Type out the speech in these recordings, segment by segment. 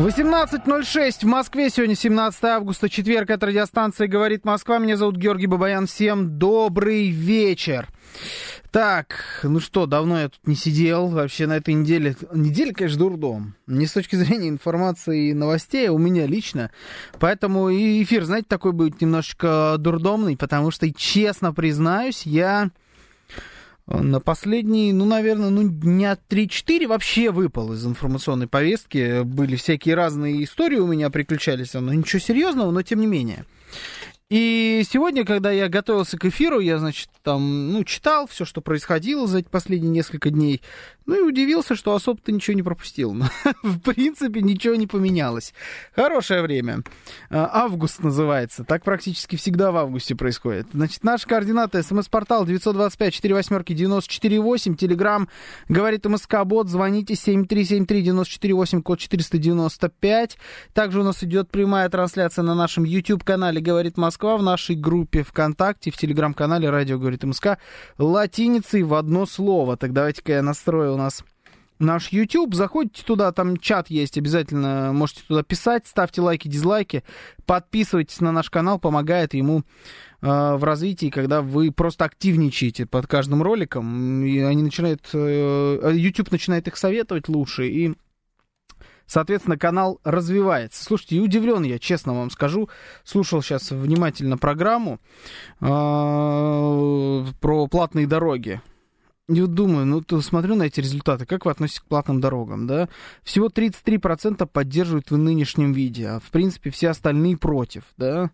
18.06 в Москве. Сегодня 17 августа, четверг. Это радиостанция «Говорит Москва». Меня зовут Георгий Бабаян. Всем добрый вечер. Так, ну что, давно я тут не сидел. Вообще на этой неделе... Неделя, конечно, дурдом. Не с точки зрения информации и новостей, а у меня лично. Поэтому и эфир, знаете, такой будет немножечко дурдомный, потому что, честно признаюсь, я на последние, ну, наверное, ну, дня 3-4 вообще выпал из информационной повестки. Были всякие разные истории у меня приключались, но ничего серьезного, но тем не менее. И сегодня, когда я готовился к эфиру, я, значит, там, ну, читал все, что происходило за эти последние несколько дней. Ну и удивился, что особо-то ничего не пропустил. В принципе, ничего не поменялось. Хорошее время. А, август называется. Так практически всегда в августе происходит. Значит, наши координаты. СМС-портал 925-48-94-8. Телеграмм говорит МСК-бот. Звоните 7373-94-8, код 495. Также у нас идет прямая трансляция на нашем YouTube-канале «Говорит Москва», в нашей группе ВКонтакте, в Телеграм-канале «Радио говорит МСК» латиницей в одно слово. Так давайте-ка я настрою нас наш YouTube. Заходите туда, там чат есть, обязательно можете туда писать, ставьте лайки, дизлайки, подписывайтесь на наш канал, помогает ему э, в развитии, когда вы просто активничаете под каждым роликом, и они начинают, э, YouTube начинает их советовать лучше, и Соответственно, канал развивается. Слушайте, и удивлен я, честно вам скажу. Слушал сейчас внимательно программу э, про платные дороги. И вот думаю, ну, то смотрю на эти результаты, как вы относитесь к платным дорогам, да? Всего 33% поддерживают в нынешнем виде, а в принципе все остальные против, да?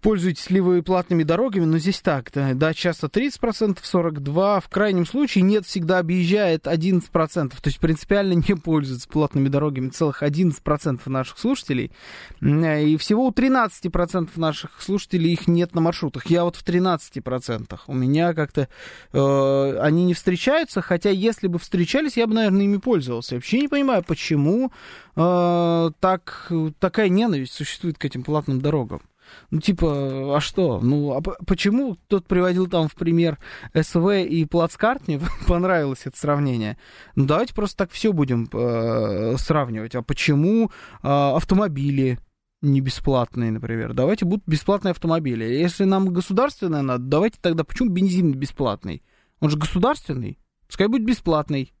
Пользуетесь ли вы платными дорогами? Но здесь так, да, да часто 30%, 42%, в крайнем случае нет, всегда объезжает 11%, то есть принципиально не пользуются платными дорогами целых 11% наших слушателей, и всего у 13% наших слушателей их нет на маршрутах. Я вот в 13%, у меня как-то э, они не встречаются, хотя если бы встречались, я бы, наверное, ими пользовался. Я вообще не понимаю, почему э, так, такая ненависть существует к этим платным дорогам. Ну, типа, а что? Ну, а почему тот приводил там в пример СВ и Плацкартни? Понравилось это сравнение. Ну, давайте просто так все будем э, сравнивать. А почему э, автомобили не бесплатные, например? Давайте будут бесплатные автомобили. Если нам государственное надо, давайте тогда почему бензин бесплатный? Он же государственный. Пускай будет бесплатный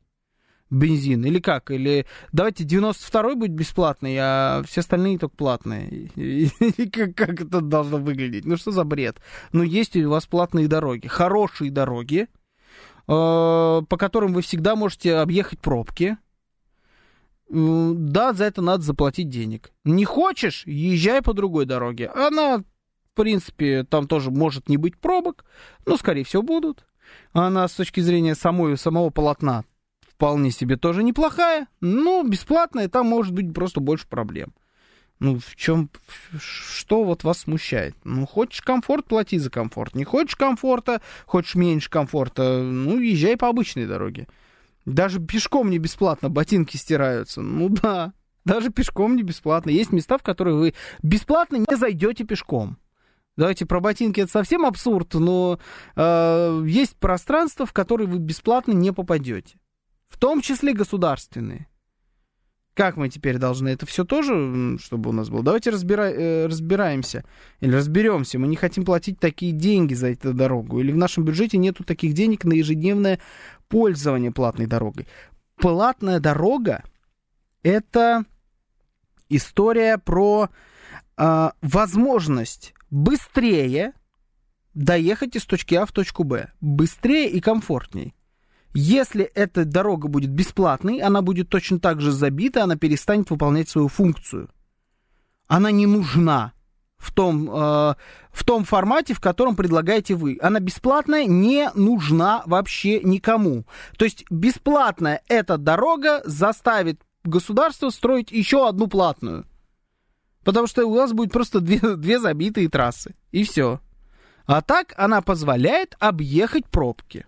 бензин? Или как? Или давайте 92-й будет бесплатный, а все остальные только платные. И, как, как это должно выглядеть? Ну, что за бред? Ну, есть у вас платные дороги, хорошие дороги, э, по которым вы всегда можете объехать пробки. Да, за это надо заплатить денег. Не хочешь, езжай по другой дороге. Она, в принципе, там тоже может не быть пробок, но, скорее всего, будут. Она с точки зрения самой, самого полотна вполне себе тоже неплохая, но бесплатная, там может быть просто больше проблем. Ну, в чем, что вот вас смущает? Ну, хочешь комфорт, плати за комфорт. Не хочешь комфорта, хочешь меньше комфорта, ну, езжай по обычной дороге. Даже пешком не бесплатно ботинки стираются. Ну да, даже пешком не бесплатно. Есть места, в которые вы бесплатно не зайдете пешком. Давайте про ботинки это совсем абсурд, но э, есть пространство, в которое вы бесплатно не попадете в том числе государственные. Как мы теперь должны? Это все тоже, чтобы у нас было? Давайте разбира... э, разбираемся. Или разберемся. Мы не хотим платить такие деньги за эту дорогу. Или в нашем бюджете нету таких денег на ежедневное пользование платной дорогой. Платная дорога — это история про э, возможность быстрее доехать из точки А в точку Б. Быстрее и комфортней. Если эта дорога будет бесплатной, она будет точно так же забита, она перестанет выполнять свою функцию. Она не нужна в том, э, в том формате, в котором предлагаете вы. Она бесплатная не нужна вообще никому. То есть бесплатная эта дорога заставит государство строить еще одну платную. Потому что у нас будет просто две, две забитые трассы. И все. А так она позволяет объехать пробки.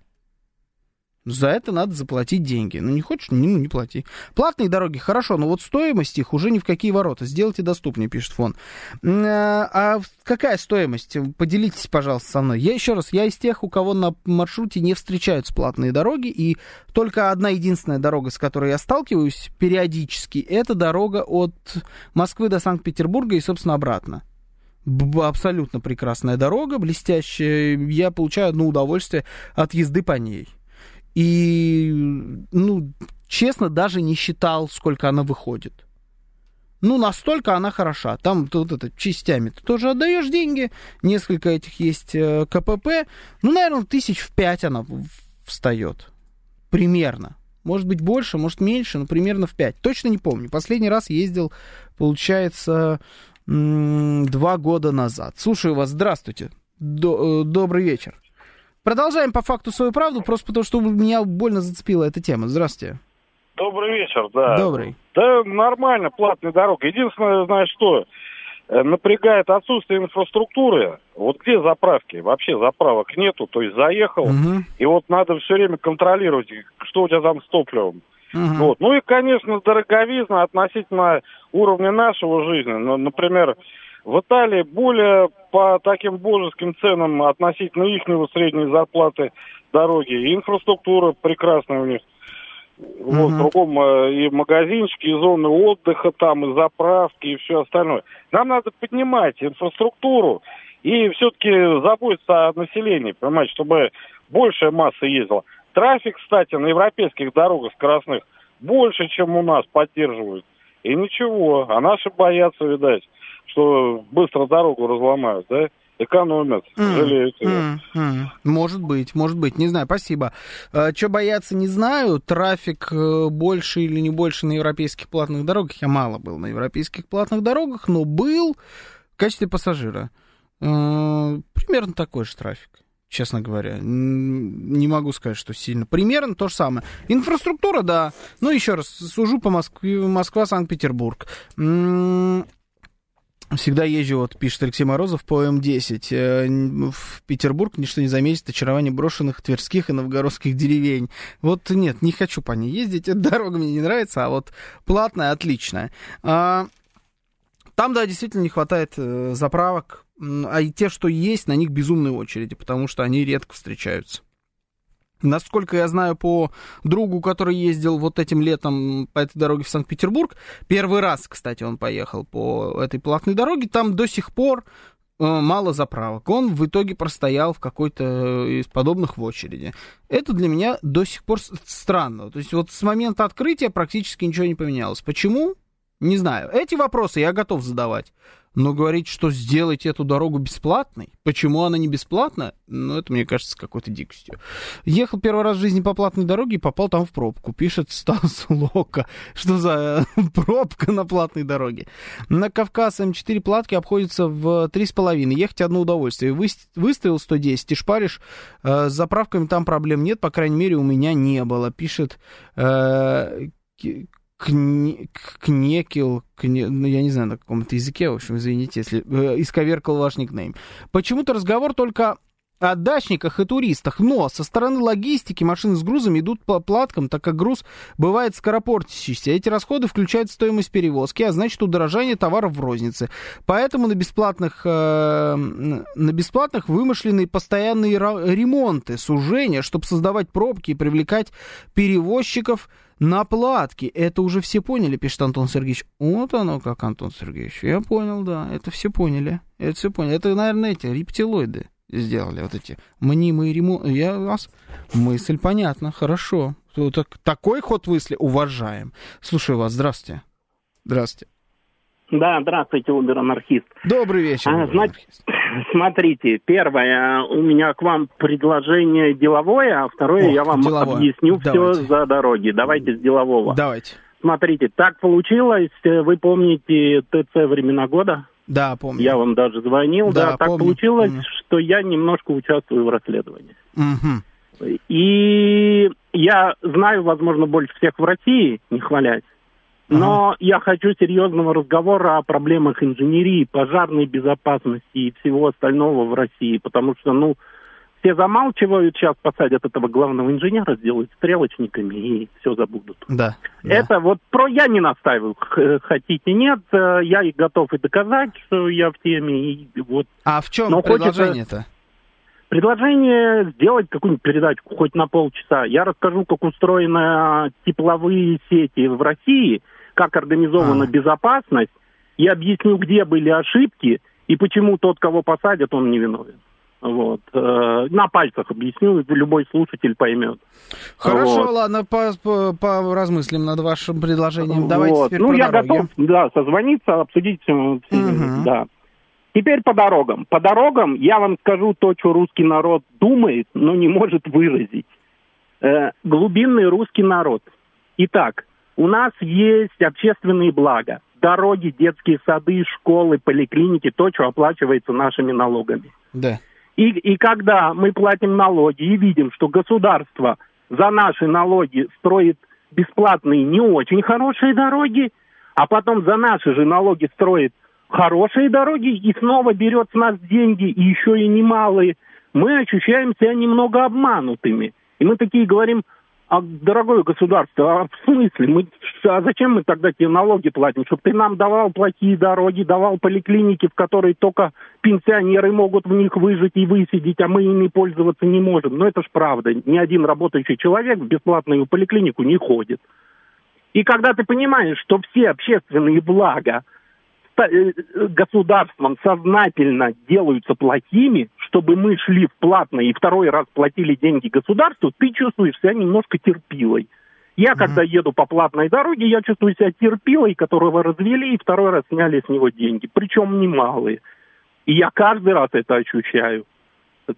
За это надо заплатить деньги. Ну, не хочешь, ну, не плати. Платные дороги хорошо, но вот стоимость их уже ни в какие ворота. Сделайте доступнее, пишет фон. А, а какая стоимость? Поделитесь, пожалуйста, со мной. Я еще раз, я из тех, у кого на маршруте не встречаются платные дороги, и только одна единственная дорога, с которой я сталкиваюсь периодически, это дорога от Москвы до Санкт-Петербурга и, собственно, обратно абсолютно прекрасная дорога, блестящая. Я получаю одно удовольствие от езды по ней. И, ну, честно, даже не считал, сколько она выходит. Ну, настолько она хороша. Там вот это частями ты тоже отдаешь деньги. Несколько этих есть э, КПП. Ну, наверное, тысяч в пять она встает. Примерно. Может быть, больше, может, меньше, но примерно в пять. Точно не помню. Последний раз ездил, получается, два года назад. Слушаю вас. Здравствуйте. Э, добрый вечер. Продолжаем по факту свою правду, просто потому что меня больно зацепила эта тема. Здравствуйте. Добрый вечер, да. Добрый. Да, нормально, платная дорога. Единственное, знаешь что, э, напрягает отсутствие инфраструктуры. Вот где заправки? Вообще заправок нету, то есть заехал, угу. и вот надо все время контролировать, что у тебя там с топливом. Угу. Вот. Ну и, конечно, дороговизна относительно уровня нашего жизни. Ну, например, в Италии более по таким божеским ценам относительно их средней зарплаты дороги. И инфраструктура прекрасная у них. Вот, uh-huh. кругом э, и магазинчики, и зоны отдыха там, и заправки, и все остальное. Нам надо поднимать инфраструктуру и все-таки заботиться о населении, понимаете, чтобы большая масса ездила. Трафик, кстати, на европейских дорогах скоростных больше, чем у нас поддерживают. И ничего, а наши боятся, видать что быстро дорогу разломают, да? Экономят, mm, жалеют mm, mm. Может быть, может быть, не знаю, спасибо. А, что бояться, не знаю. Трафик э, больше или не больше на европейских платных дорогах. Я мало был на европейских платных дорогах, но был в качестве пассажира. А, примерно такой же трафик честно говоря. Не могу сказать, что сильно. Примерно то же самое. Инфраструктура, да. Ну, еще раз, сужу по Москве, Москва, Санкт-Петербург. Всегда езжу, вот пишет Алексей Морозов, по М10. Э, в Петербург ничто не заметит очарование брошенных тверских и новгородских деревень. Вот нет, не хочу по ней ездить, эта дорога мне не нравится, а вот платная, отличная. А, там, да, действительно не хватает э, заправок, а и те, что есть, на них безумные очереди, потому что они редко встречаются. Насколько я знаю по другу, который ездил вот этим летом по этой дороге в Санкт-Петербург, первый раз, кстати, он поехал по этой платной дороге, там до сих пор э, мало заправок. Он в итоге простоял в какой-то из подобных в очереди. Это для меня до сих пор странно. То есть вот с момента открытия практически ничего не поменялось. Почему? Не знаю. Эти вопросы я готов задавать. Но говорить, что сделать эту дорогу бесплатной, почему она не бесплатна, ну, это, мне кажется, какой-то дикостью. Ехал первый раз в жизни по платной дороге и попал там в пробку. Пишет Стас Лока. Что за пробка на платной дороге? На Кавказ М4 платки обходятся в 3,5. Ехать одно удовольствие. Вы, выставил 110 и шпаришь. Э, с заправками там проблем нет, по крайней мере, у меня не было. Пишет кне, кнекил, кне, ну, я не знаю, на каком-то языке, в общем, извините, если э, исковеркал ваш никнейм. Почему-то разговор только о дачниках и туристах, но со стороны логистики машины с грузом идут по платкам, так как груз бывает скоропортящийся. Эти расходы включают стоимость перевозки, а значит удорожание товаров в рознице. Поэтому на бесплатных, э, на бесплатных вымышленные постоянные ремонты, сужения, чтобы создавать пробки и привлекать перевозчиков на платке. Это уже все поняли, пишет Антон Сергеевич. Вот оно как, Антон Сергеевич. Я понял, да, это все поняли. Это все поняли. Это, наверное, эти рептилоиды сделали, вот эти мнимые ремонты. Я вас... Мысль понятна, хорошо. Так, такой ход мысли уважаем. Слушаю вас, здравствуйте. Здравствуйте. Да, здравствуйте, Убер-анархист. Добрый вечер, а, значит, Смотрите, первое, у меня к вам предложение деловое, а второе, О, я вам деловое. объясню Давайте. все за дороги. Давайте с делового. Давайте. Смотрите, так получилось, вы помните ТЦ «Времена года»? Да, помню. Я вам даже звонил. Да, да так помню, получилось, помню. что я немножко участвую в расследовании. Угу. И я знаю, возможно, больше всех в России, не хвалясь. Но ага. я хочу серьезного разговора о проблемах инженерии, пожарной безопасности и всего остального в России, потому что, ну, все замалчивают, сейчас посадят этого главного инженера, сделают стрелочниками и все забудут. Да. Это да. вот про я не настаиваю, хотите нет, э, я и готов и доказать, что я в теме. И вот. А в чем Но предложение-то? Предложение сделать какую-нибудь передачку хоть на полчаса. Я расскажу, как устроены тепловые сети в России, как организована а. безопасность, и объясню, где были ошибки и почему тот, кого посадят, он не виновен. Вот. Э, на пальцах объясню, любой слушатель поймет. Хорошо, вот. ладно, по, по, поразмыслим над вашим предложением. Давайте вот. теперь Ну, я дороги. готов, да, созвониться, обсудить, угу. да. Теперь по дорогам. По дорогам я вам скажу то, что русский народ думает, но не может выразить. Э, глубинный русский народ. Итак, у нас есть общественные блага. Дороги, детские сады, школы, поликлиники, то, что оплачивается нашими налогами. Да. И, и когда мы платим налоги и видим, что государство за наши налоги строит бесплатные не очень хорошие дороги, а потом за наши же налоги строит хорошие дороги и снова берет с нас деньги, и еще и немалые, мы ощущаем себя немного обманутыми. И мы такие говорим, а, дорогое государство, а в смысле? Мы, а зачем мы тогда тебе налоги платим? Чтобы ты нам давал плохие дороги, давал поликлиники, в которые только пенсионеры могут в них выжить и высидеть, а мы ими пользоваться не можем. Но это ж правда. Ни один работающий человек в бесплатную поликлинику не ходит. И когда ты понимаешь, что все общественные блага государством сознательно делаются плохими, чтобы мы шли в платное и второй раз платили деньги государству, ты чувствуешь себя немножко терпилой. Я, mm-hmm. когда еду по платной дороге, я чувствую себя терпилой, которого развели и второй раз сняли с него деньги, причем немалые. И я каждый раз это ощущаю.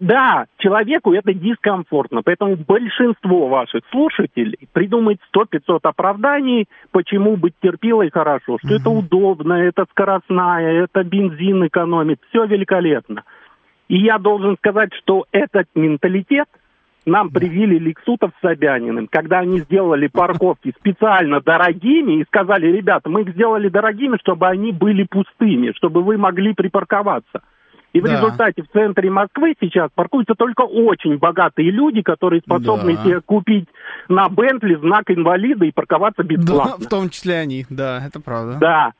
Да, человеку это дискомфортно, поэтому большинство ваших слушателей придумает 100-500 оправданий, почему быть терпилой хорошо, что mm-hmm. это удобно, это скоростная, это бензин экономит, все великолепно. И я должен сказать, что этот менталитет нам привили Лексутов с Собяниным, когда они сделали парковки специально дорогими и сказали, ребята, мы их сделали дорогими, чтобы они были пустыми, чтобы вы могли припарковаться. И в да. результате в центре Москвы сейчас паркуются только очень богатые люди, которые способны да. себе купить на Бентли знак инвалида и парковаться бесплатно. Да, в том числе они, да, это правда. Да.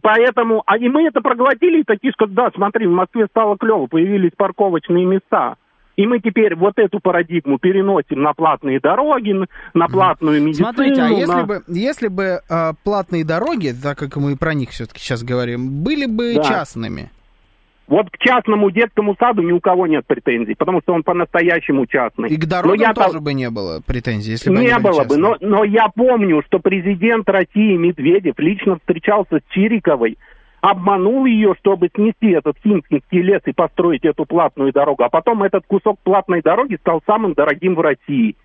Поэтому, а и мы это проглотили, и такие, что да, смотри, в Москве стало клево, появились парковочные места. И мы теперь вот эту парадигму переносим на платные дороги, на платную медицину. Смотрите, а если на... бы, если бы э, платные дороги, так как мы про них все-таки сейчас говорим, были бы да. частными, вот к частному детскому саду ни у кого нет претензий, потому что он по-настоящему частный. И к дорогам но я тоже там... бы не было претензий, если бы Не было бы, но, но я помню, что президент России Медведев лично встречался с Чириковой, обманул ее, чтобы снести этот Химкинский лес и построить эту платную дорогу. А потом этот кусок платной дороги стал самым дорогим в России.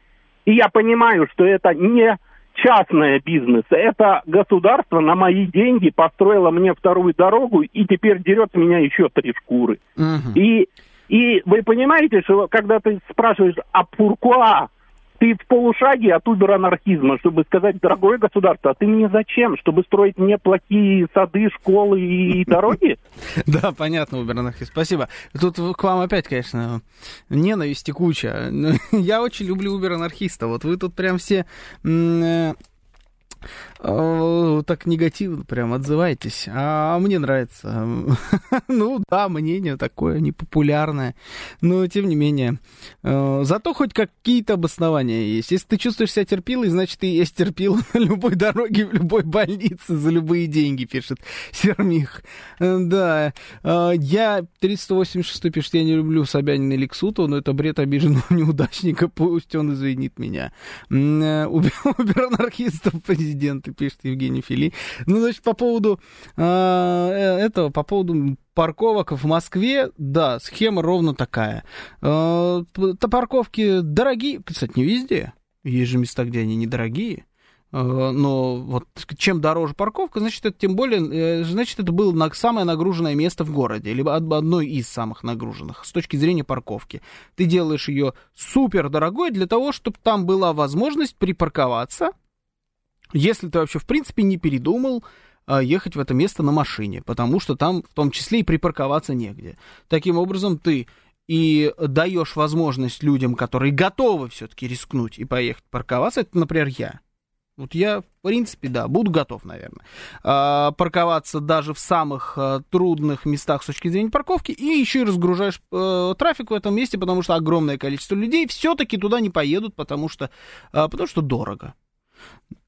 И я понимаю, что это не частное бизнес. Это государство на мои деньги построило мне вторую дорогу и теперь дерет с меня еще три шкуры. Угу. И, и вы понимаете, что когда ты спрашиваешь, а пуркуа ты в полушаге от убер-анархизма, чтобы сказать, дорогое государство, а ты мне зачем? Чтобы строить мне плохие сады, школы и дороги? Да, понятно, убер-анархизм. Спасибо. Тут к вам опять, конечно, ненависти куча. Я очень люблю убер-анархиста. Вот вы тут прям все э, так негативно прям отзываетесь. А мне нравится. ну да, мнение такое непопулярное. Но тем не менее. Э, зато хоть какие-то обоснования есть. Если ты чувствуешь себя терпилой, значит ты есть терпил на любой дороге, в любой больнице за любые деньги, пишет Сермих. Э, да. Э, я 386 пишет, я не люблю Собянина и Лексутова, но это бред обиженного неудачника, пусть он извинит меня. Убер анархистов президента пишет Евгений Фили. Ну, значит, по поводу а, э, этого, по поводу парковок в Москве, да, схема ровно такая. Э, парковки дорогие, кстати, не везде. Есть же места, где они недорогие. но вот чем дороже парковка, значит, это тем более, значит, это было самое нагруженное место в городе, либо одно из самых нагруженных с точки зрения парковки. Ты делаешь ее супер дорогой для того, чтобы там была возможность припарковаться, если ты вообще в принципе не передумал ехать в это место на машине, потому что там в том числе и припарковаться негде. Таким образом, ты и даешь возможность людям, которые готовы все-таки рискнуть и поехать парковаться, это, например, я. Вот я, в принципе, да, буду готов, наверное, а, парковаться даже в самых а, трудных местах с точки зрения парковки, и еще и разгружаешь а, трафик в этом месте, потому что огромное количество людей все-таки туда не поедут, потому что, а, потому что дорого.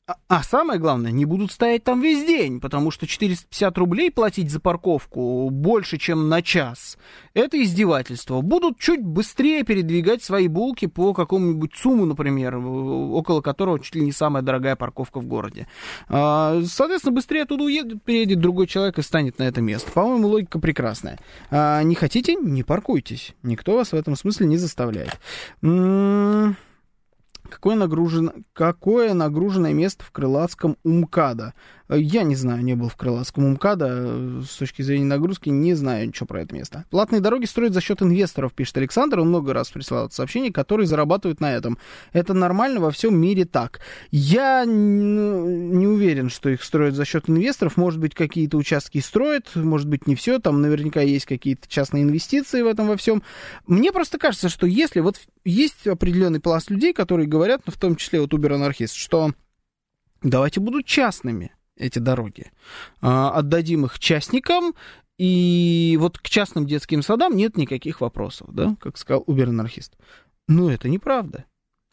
А, а самое главное, не будут стоять там весь день, потому что 450 рублей платить за парковку больше, чем на час, это издевательство. Будут чуть быстрее передвигать свои булки по какому-нибудь ЦУМу, например, около которого чуть ли не самая дорогая парковка в городе. А, соответственно, быстрее оттуда уедет, приедет другой человек и станет на это место. По-моему, логика прекрасная. А, не хотите? Не паркуйтесь. Никто вас в этом смысле не заставляет. Какое, нагружено, какое нагруженное место в Крылатском УМКАДа? Я не знаю, не был в Крылатском УМКАДа. Э, с точки зрения нагрузки не знаю ничего про это место. Платные дороги строят за счет инвесторов, пишет Александр. Он много раз прислал это сообщение, которые зарабатывают на этом. Это нормально во всем мире так. Я не уверен, что их строят за счет инвесторов. Может быть, какие-то участки строят, может быть, не все. Там наверняка есть какие-то частные инвестиции в этом во всем. Мне просто кажется, что если вот есть определенный пласт людей, которые говорят, ну, в том числе вот Uber-анархист, что давайте будут частными эти дороги. А, отдадим их частникам, и вот к частным детским садам нет никаких вопросов, да, как сказал Убер-анархист. Но это неправда.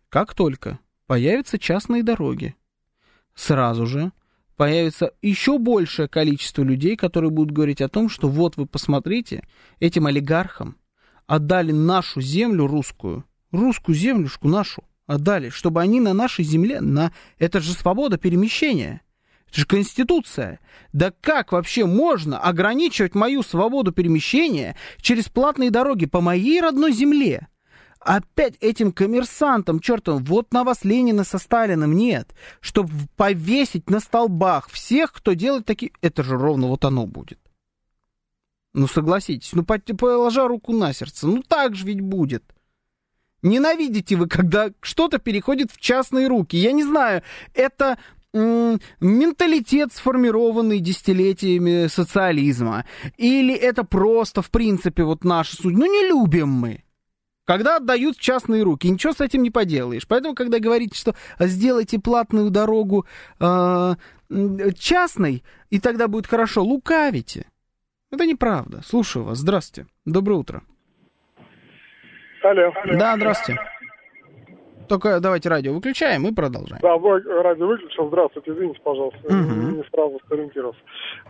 Как только появятся частные дороги, сразу же появится еще большее количество людей, которые будут говорить о том, что вот вы посмотрите, этим олигархам отдали нашу землю русскую, русскую землюшку нашу отдали, чтобы они на нашей земле, на... это же свобода перемещения, это же Конституция. Да как вообще можно ограничивать мою свободу перемещения через платные дороги по моей родной земле? Опять этим коммерсантам, чертом, вот на вас Ленина со Сталиным нет, чтобы повесить на столбах всех, кто делает такие... Это же ровно вот оно будет. Ну, согласитесь, ну, положа руку на сердце, ну, так же ведь будет. Ненавидите вы, когда что-то переходит в частные руки. Я не знаю, это менталитет, сформированный десятилетиями социализма? Или это просто, в принципе, вот наша суть? Ну, не любим мы. Когда отдают частные руки, ничего с этим не поделаешь. Поэтому, когда говорите, что сделайте платную дорогу э, частной, и тогда будет хорошо, лукавите. Это неправда. Слушаю вас. Здравствуйте. Доброе утро. Алло. Да, здравствуйте. Только давайте радио выключаем и продолжаем. Да, радио выключил. Здравствуйте, извините, пожалуйста, угу. не сразу сориентировался.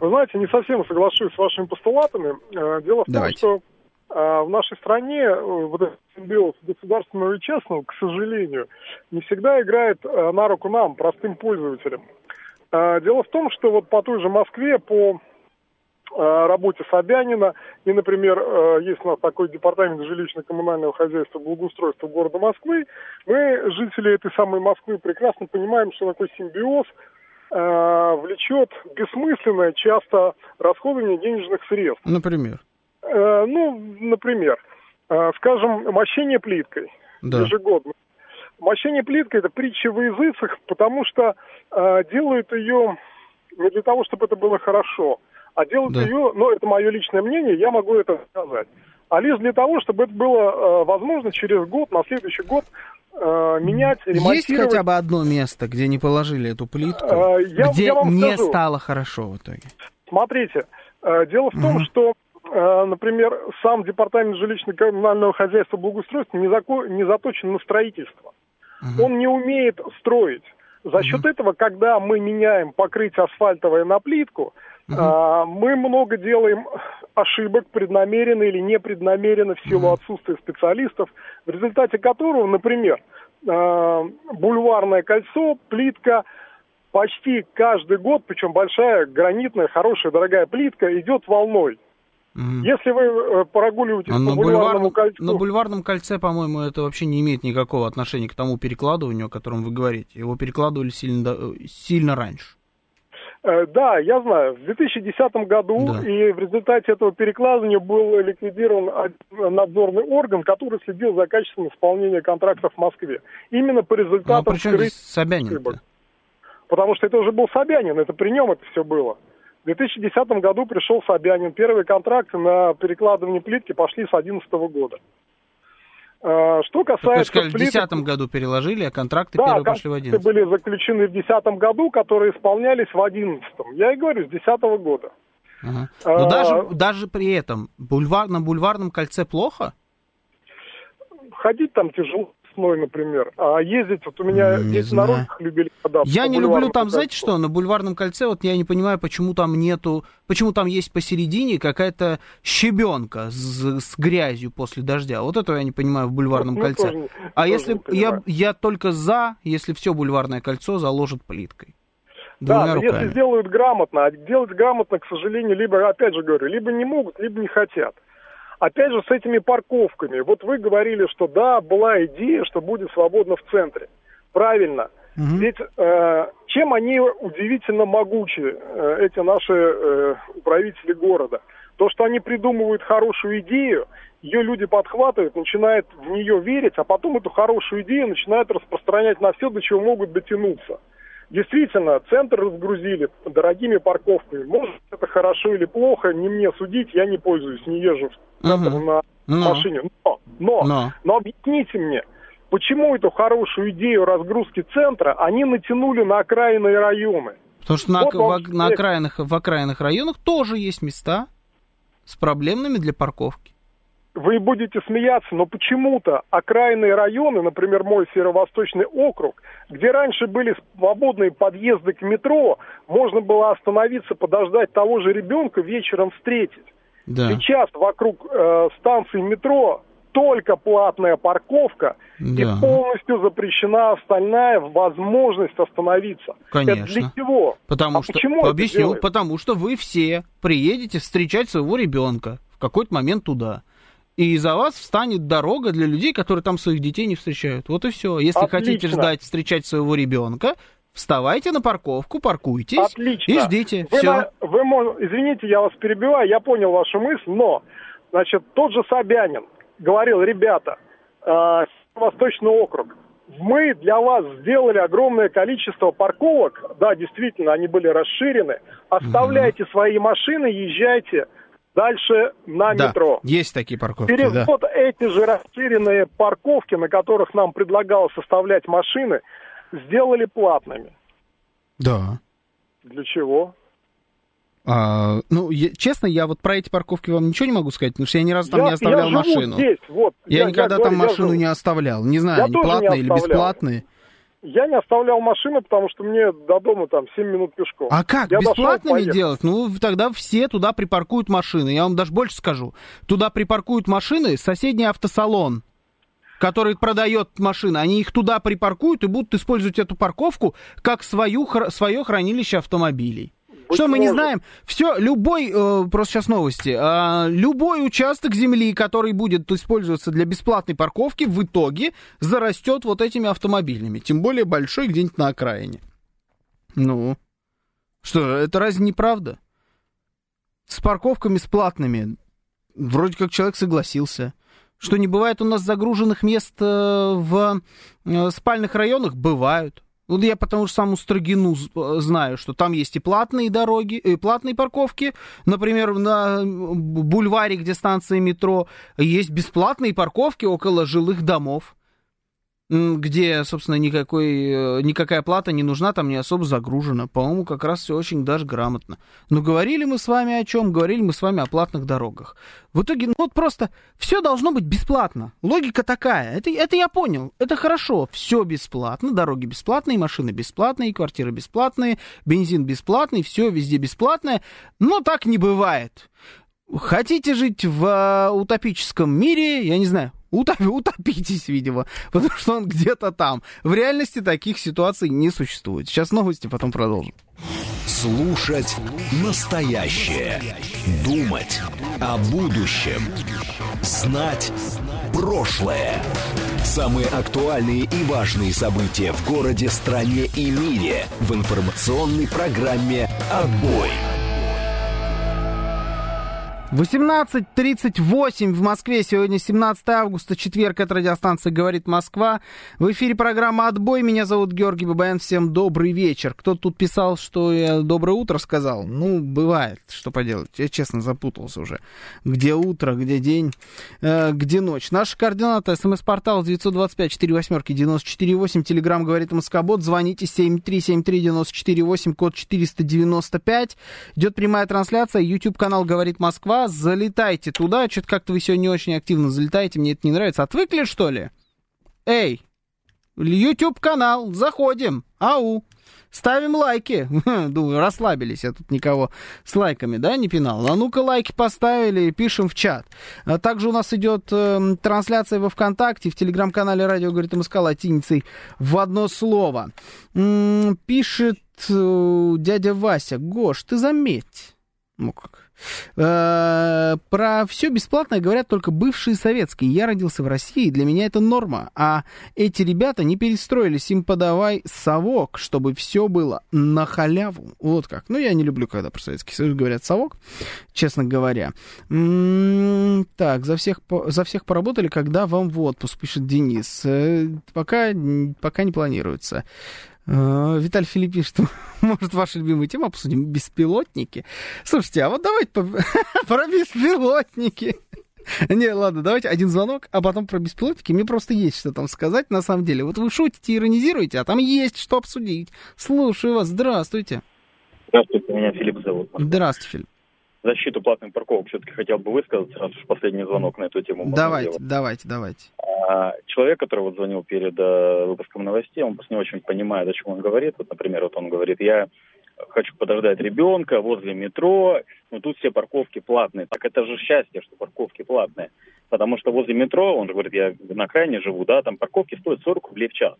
Вы знаете, не совсем соглашусь с вашими постулатами. Э, дело в давайте. том, что э, в нашей стране э, вот этот симбиоз государственного и частного, к сожалению, не всегда играет на руку нам, простым пользователям. Дело в том, что вот по той же Москве, по работе Собянина. И, например, э, есть у нас такой департамент жилищно-коммунального хозяйства благоустройства города Москвы. Мы, жители этой самой Москвы, прекрасно понимаем, что такой симбиоз э, влечет бессмысленное часто расходование денежных средств. Например? Ну, например, скажем, мощение плиткой да. ежегодно. Мощение плиткой – это притча во языцах, потому что делают ее не для того, чтобы это было хорошо – а делать да. ее, ну, это мое личное мнение, я могу это сказать. А лишь для того, чтобы это было э, возможно через год, на следующий год э, менять, ремонтировать. Есть хотя бы одно место, где не положили эту плитку, э, я, где я не скажу. стало хорошо в итоге? Смотрите, э, дело в том, что э, например, сам департамент жилищно-коммунального хозяйства благоустройства не, зако... не заточен на строительство. Угу. Он не умеет строить. За счет угу. этого, когда мы меняем покрытие асфальтовое на плитку, Угу. А, мы много делаем ошибок, преднамеренно или непреднамеренно в силу угу. отсутствия специалистов, в результате которого, например, а, бульварное кольцо, плитка, почти каждый год, причем большая, гранитная, хорошая, дорогая плитка, идет волной. Угу. Если вы э, прогуливаетесь а по на бульварному кольцу... На бульварном кольце, по-моему, это вообще не имеет никакого отношения к тому перекладыванию, о котором вы говорите. Его перекладывали сильно, э, сильно раньше. Э, да, я знаю. В 2010 году да. и в результате этого перекладывания был ликвидирован надзорный орган, который следил за качеством исполнения контрактов в Москве. Именно по результатам... Ну, а при здесь Собянин -то? Потому что это уже был Собянин, это при нем это все было. В 2010 году пришел Собянин. Первые контракты на перекладывание плитки пошли с 2011 года. А, что касается... Так вы сказали, в 2010 году переложили, а контракты да, первые пошли в 2011. были заключены в 2010 году, которые исполнялись в 2011. Я и говорю, с 2010 года. Ага. Но а, даже, даже при этом бульвар, на бульварном кольце плохо? Ходить там тяжело весной, например. А ездить, вот у меня не дети знаю. на роликах любили кататься. Я не люблю там, знаете что, на Бульварном кольце, вот я не понимаю, почему там нету, почему там есть посередине какая-то щебенка с, с грязью после дождя. Вот этого я не понимаю в Бульварном ну, кольце. Тоже, а тоже если я, я только за, если все Бульварное кольцо заложат плиткой. Да, если сделают грамотно, а делать грамотно, к сожалению, либо, опять же говорю, либо не могут, либо не хотят. Опять же, с этими парковками. Вот вы говорили, что да, была идея, что будет свободно в центре. Правильно. Угу. Ведь э, чем они удивительно могучи, э, эти наши э, управители города? То, что они придумывают хорошую идею, ее люди подхватывают, начинают в нее верить, а потом эту хорошую идею начинают распространять на все, до чего могут дотянуться. Действительно, центр разгрузили дорогими парковками. Может, это хорошо или плохо, не мне судить, я не пользуюсь, не езжу в центр угу. на но. машине. Но, но, но, но объясните мне, почему эту хорошую идею разгрузки центра они натянули на окраинные районы? Потому что вот на, в, на окраинных, в окраинных районах тоже есть места с проблемными для парковки вы будете смеяться, но почему-то окраинные районы, например, мой северо-восточный округ, где раньше были свободные подъезды к метро, можно было остановиться, подождать того же ребенка, вечером встретить. Да. Сейчас вокруг э, станции метро только платная парковка да. и полностью запрещена остальная возможность остановиться. Конечно. Это для чего? Потому а что, почему объясню, потому что вы все приедете встречать своего ребенка в какой-то момент туда и за вас встанет дорога для людей, которые там своих детей не встречают. Вот и все. Если Отлично. хотите ждать, встречать своего ребенка, вставайте на парковку, паркуйтесь Отлично. и ждите. Вы, все. На, вы, извините, я вас перебиваю, я понял вашу мысль, но, значит, тот же Собянин говорил, ребята, э, Восточный округ, мы для вас сделали огромное количество парковок, да, действительно, они были расширены, оставляйте угу. свои машины, езжайте Дальше на да, метро. Есть такие парковки. Через да. вот эти же расширенные парковки, на которых нам предлагалось составлять машины, сделали платными. Да. Для чего? А, ну, я, честно, я вот про эти парковки вам ничего не могу сказать, потому что я ни разу там я, не оставлял я машину. Здесь, вот. Я, я никогда я там говорю, машину не оставлял. Не знаю, я они платные или бесплатные. Я не оставлял машину, потому что мне до дома там 7 минут пешком. А как? Я Бесплатными делать? Ну, тогда все туда припаркуют машины. Я вам даже больше скажу. Туда припаркуют машины соседний автосалон который продает машины, они их туда припаркуют и будут использовать эту парковку как свою, свое хранилище автомобилей. Быть что мы может. не знаем? Все, любой, э, просто сейчас новости, э, любой участок земли, который будет использоваться для бесплатной парковки, в итоге зарастет вот этими автомобилями. Тем более большой где-нибудь на окраине. Ну, что, это разве не правда? С парковками с платными. Вроде как человек согласился. Что не бывает у нас загруженных мест э, в э, спальных районах? Бывают. Ну, я потому что саму Строгину э, знаю, что там есть и платные дороги, и платные парковки. Например, на бульваре, где станция метро, есть бесплатные парковки около жилых домов где, собственно, никакой, э, никакая плата не нужна, там не особо загружена. По-моему, как раз все очень даже грамотно. Но говорили мы с вами о чем? Говорили мы с вами о платных дорогах. В итоге, ну вот просто все должно быть бесплатно. Логика такая. Это, это я понял. Это хорошо. Все бесплатно. Дороги бесплатные, машины бесплатные, квартиры бесплатные, бензин бесплатный, все везде бесплатное. Но так не бывает. Хотите жить в э, утопическом мире, я не знаю, Утоп, утопитесь, видимо, потому что он где-то там. В реальности таких ситуаций не существует. Сейчас новости, потом продолжим. Слушать настоящее. Думать о будущем. Знать прошлое. Самые актуальные и важные события в городе, стране и мире в информационной программе «Отбой». 18.38 в Москве. Сегодня 17 августа, четверг. Это радиостанция «Говорит Москва». В эфире программа «Отбой». Меня зовут Георгий Бабаян. Всем добрый вечер. Кто тут писал, что я доброе утро сказал? Ну, бывает. Что поделать? Я, честно, запутался уже. Где утро, где день, э, где ночь. Наши координаты. СМС-портал 925-48-94-8. Телеграмм «Говорит Москобот». Звоните 7373-94-8, код 495. Идет прямая трансляция. YouTube-канал «Говорит Москва» залетайте туда. Что-то как-то вы сегодня очень активно залетаете, мне это не нравится. Отвыкли, что ли? Эй, YouTube-канал, заходим, ау. Ставим лайки. Думаю, расслабились, я тут никого с лайками, да, не пинал. А ну-ка лайки поставили, пишем в чат. А также у нас идет э, трансляция во ВКонтакте, в телеграм-канале радио говорит МСК латиницей в одно слово. М-м, пишет э, дядя Вася, Гош, ты заметь. Ну как? Э, про все бесплатное говорят только бывшие советские. Я родился в России, для меня это норма. А эти ребята не перестроились, им подавай совок, чтобы все было на халяву. Вот как. Ну, я не люблю, когда про Советский Союз говорят совок, честно говоря. М-м, так, за всех, за всех поработали, когда вам в отпуск, пишет Денис. Э, пока, пока не планируется. А, Виталий Филипп пишет, может, ваша любимая тема обсудим? Беспилотники. Слушайте, а вот давайте про беспилотники. Не, ладно, давайте один звонок, а потом про беспилотники. Мне просто есть что там сказать, на самом деле. Вот вы шутите, иронизируете, а там есть что обсудить. Слушаю вас. Здравствуйте. Здравствуйте, меня Филипп зовут. Здравствуйте, Филипп. Защиту платных парковок все-таки хотел бы высказаться, раз уж последний звонок на эту тему. Давайте, давайте, давайте. А, человек, который вот звонил перед uh, выпуском новостей, он просто не очень понимает, о чем он говорит. Вот, например, вот он говорит, я хочу подождать ребенка возле метро, но тут все парковки платные. Так это же счастье, что парковки платные. Потому что возле метро, он же говорит, я на крайне живу, да, там парковки стоят 40 рублей в час.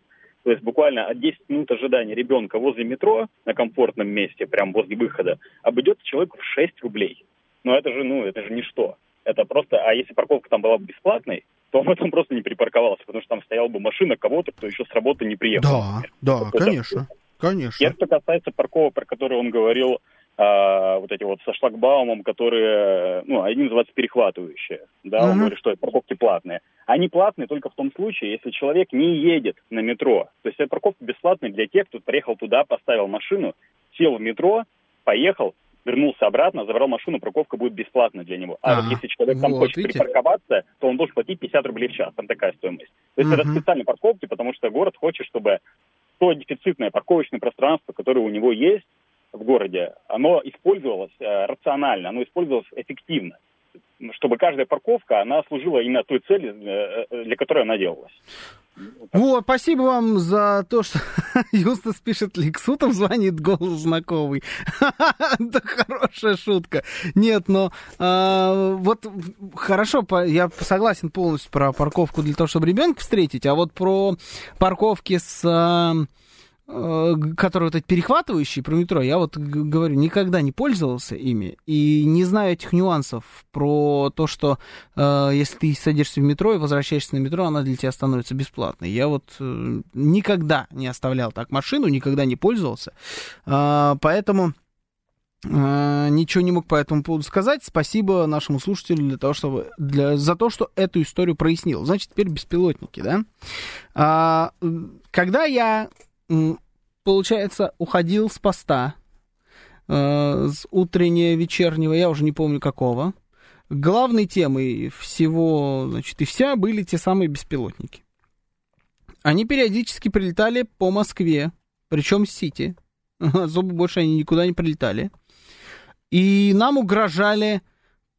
То есть буквально от 10 минут ожидания ребенка возле метро на комфортном месте, прям возле выхода, обойдется человеку в 6 рублей. Но это же, ну, это же ничто. Это просто, а если парковка там была бы бесплатной, то он там просто не припарковался, потому что там стояла бы машина кого-то, кто еще с работы не приехал. Да, да, вот конечно, конечно. Теперь, что касается парковок, про которые он говорил, а, вот эти вот со шлагбаумом, которые, ну, они называются перехватывающие, да, uh-huh. он говорит, что это парковки платные. Они платные только в том случае, если человек не едет на метро. То есть это парковка бесплатная для тех, кто приехал туда, поставил машину, сел в метро, поехал, вернулся обратно, забрал машину, парковка будет бесплатна для него. А, а вот если человек там вот, хочет видите? припарковаться, то он должен платить 50 рублей в час. Там такая стоимость. То есть uh-huh. это специальные парковки, потому что город хочет, чтобы то дефицитное парковочное пространство, которое у него есть в городе, оно использовалось э, рационально, оно использовалось эффективно чтобы каждая парковка, она служила именно той цели, э, э, для которой она делалась. Вот, спасибо вам за то, что Юстас пишет, Лексутов звонит, голос знакомый. Это хорошая шутка. Нет, но а, вот хорошо, я согласен полностью про парковку для того, чтобы ребенка встретить, а вот про парковки с... Э, которые вот эти перехватывающие про метро, я вот говорю, никогда не пользовался ими и не знаю этих нюансов про то, что э, если ты садишься в метро и возвращаешься на метро, она для тебя становится бесплатной. Я вот э, никогда не оставлял так машину, никогда не пользовался, э, поэтому э, ничего не мог по этому поводу сказать. Спасибо нашему слушателю для того, чтобы, для, за то, что эту историю прояснил. Значит, теперь беспилотники, да? А, когда я получается, уходил с поста, э, с утреннего, вечернего, я уже не помню какого. Главной темой всего, значит, и вся были те самые беспилотники. Они периодически прилетали по Москве, причем с Сити. Особо больше они никуда не прилетали. И нам угрожали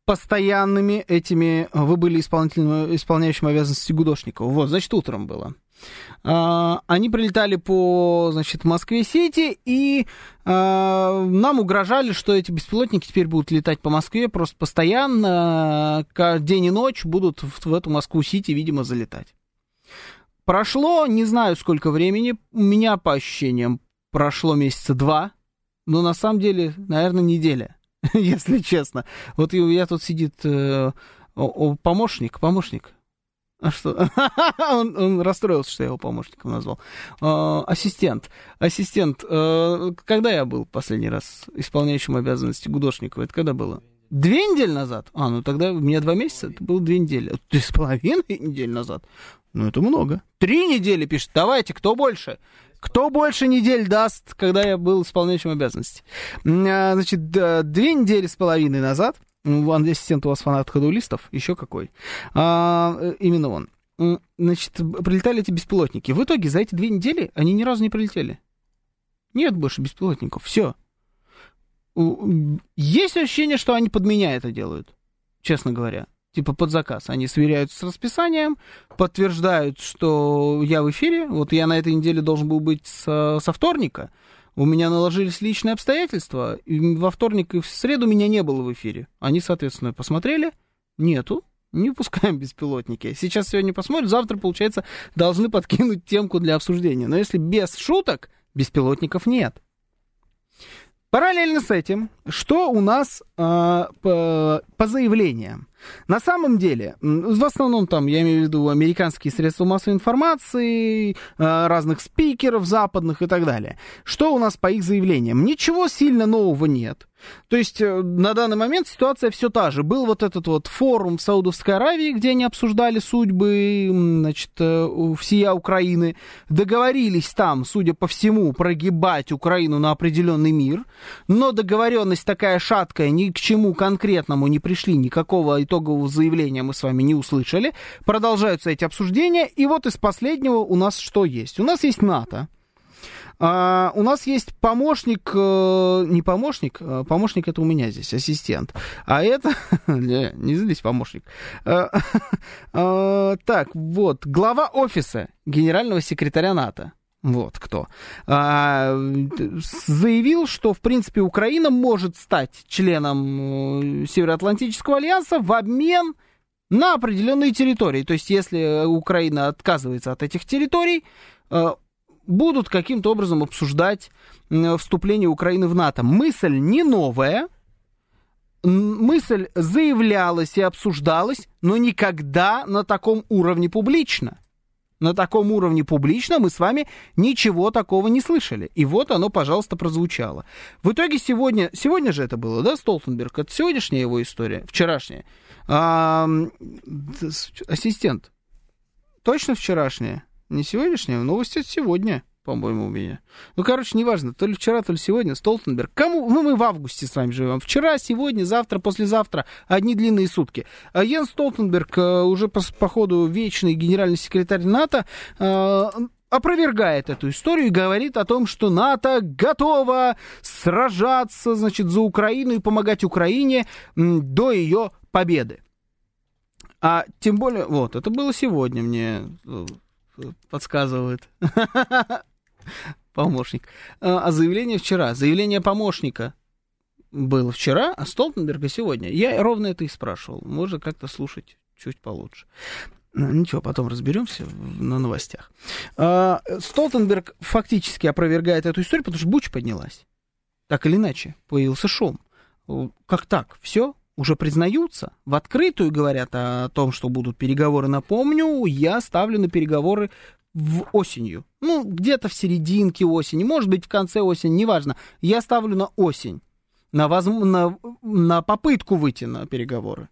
постоянными этими... Вы были исполнительным, исполняющим обязанности Гудошникова. Вот, значит, утром было. А, они прилетали по, значит, Москве-Сити, и а, нам угрожали, что эти беспилотники теперь будут летать по Москве просто постоянно, день и ночь будут в, эту Москву-Сити, видимо, залетать. Прошло, не знаю сколько времени, у меня по ощущениям прошло месяца два, но на самом деле, наверное, неделя, если честно. Вот я тут сидит э, помощник, помощник. А что? он, он расстроился, что я его помощником назвал. Э, ассистент. Ассистент. Э, когда я был последний раз исполняющим обязанности Гудошникова? Это когда было? Две недели назад? А, ну тогда у меня два месяца, это было две недели. Три с половиной недели назад. Ну, это много. Три недели пишет. Давайте, кто больше? Кто больше недель даст, когда я был исполняющим обязанности? А, значит, две недели с половиной назад, ассистент у вас фанат ходулистов, еще какой, а, э, именно он. Значит, прилетали эти беспилотники. В итоге за эти две недели они ни разу не прилетели. Нет больше беспилотников, все. Есть ощущение, что они под меня это делают, честно говоря типа под заказ. Они сверяются с расписанием, подтверждают, что я в эфире. Вот я на этой неделе должен был быть со, со вторника. У меня наложились личные обстоятельства. И во вторник и в среду меня не было в эфире. Они, соответственно, посмотрели. Нету. Не пускаем беспилотники. Сейчас сегодня посмотрим. Завтра, получается, должны подкинуть темку для обсуждения. Но если без шуток, беспилотников нет. Параллельно с этим, что у нас э, по, по заявлениям? На самом деле, в основном там, я имею в виду американские средства массовой информации, э, разных спикеров западных и так далее. Что у нас по их заявлениям? Ничего сильно нового нет. То есть э, на данный момент ситуация все та же. Был вот этот вот форум в Саудовской Аравии, где они обсуждали судьбы значит, э, всея Украины. Договорились там, судя по всему, прогибать Украину на определенный мир. Но договоренность такая шаткая, ни к чему конкретному не пришли, никакого итогового заявления мы с вами не услышали. Продолжаются эти обсуждения. И вот из последнего у нас что есть? У нас есть НАТО. А, у нас есть помощник, э, не помощник, а помощник это у меня здесь, ассистент. А это, не, не здесь помощник. А, а, так, вот, глава офиса генерального секретаря НАТО. Вот кто. А, заявил, что, в принципе, Украина может стать членом э, Североатлантического альянса в обмен на определенные территории. То есть, если Украина отказывается от этих территорий, э, будут каким-то образом обсуждать вступление Украины в НАТО. Мысль не новая, мысль заявлялась и обсуждалась, но никогда на таком уровне публично. На таком уровне публично мы с вами ничего такого не слышали. И вот оно, пожалуйста, прозвучало. В итоге сегодня, сегодня же это было, да, Столтенберг? Это сегодняшняя его история, вчерашняя. А, ассистент, точно вчерашняя? Не сегодняшняя, новость от сегодня, по-моему, у меня. Ну, короче, неважно, то ли вчера, то ли сегодня, Столтенберг. Кому? Ну, мы в августе с вами живем. Вчера, сегодня, завтра, послезавтра. Одни длинные сутки. А Йен Столтенберг, э, уже по, по ходу вечный генеральный секретарь НАТО, э, опровергает эту историю и говорит о том, что НАТО готово сражаться, значит, за Украину и помогать Украине до ее победы. А тем более, вот, это было сегодня мне э, подсказывает помощник. А, а заявление вчера, заявление помощника было вчера, а Столтенберга сегодня. Я ровно это и спрашивал. Можно как-то слушать чуть получше. Ну, ничего, потом разберемся на новостях. А, Столтенберг фактически опровергает эту историю, потому что Буч поднялась. Так или иначе, появился шум. Как так? Все? уже признаются, в открытую говорят о том, что будут переговоры. Напомню, я ставлю на переговоры в осенью. Ну, где-то в серединке осени, может быть, в конце осени, неважно. Я ставлю на осень, на, воз... на, на попытку выйти на переговоры.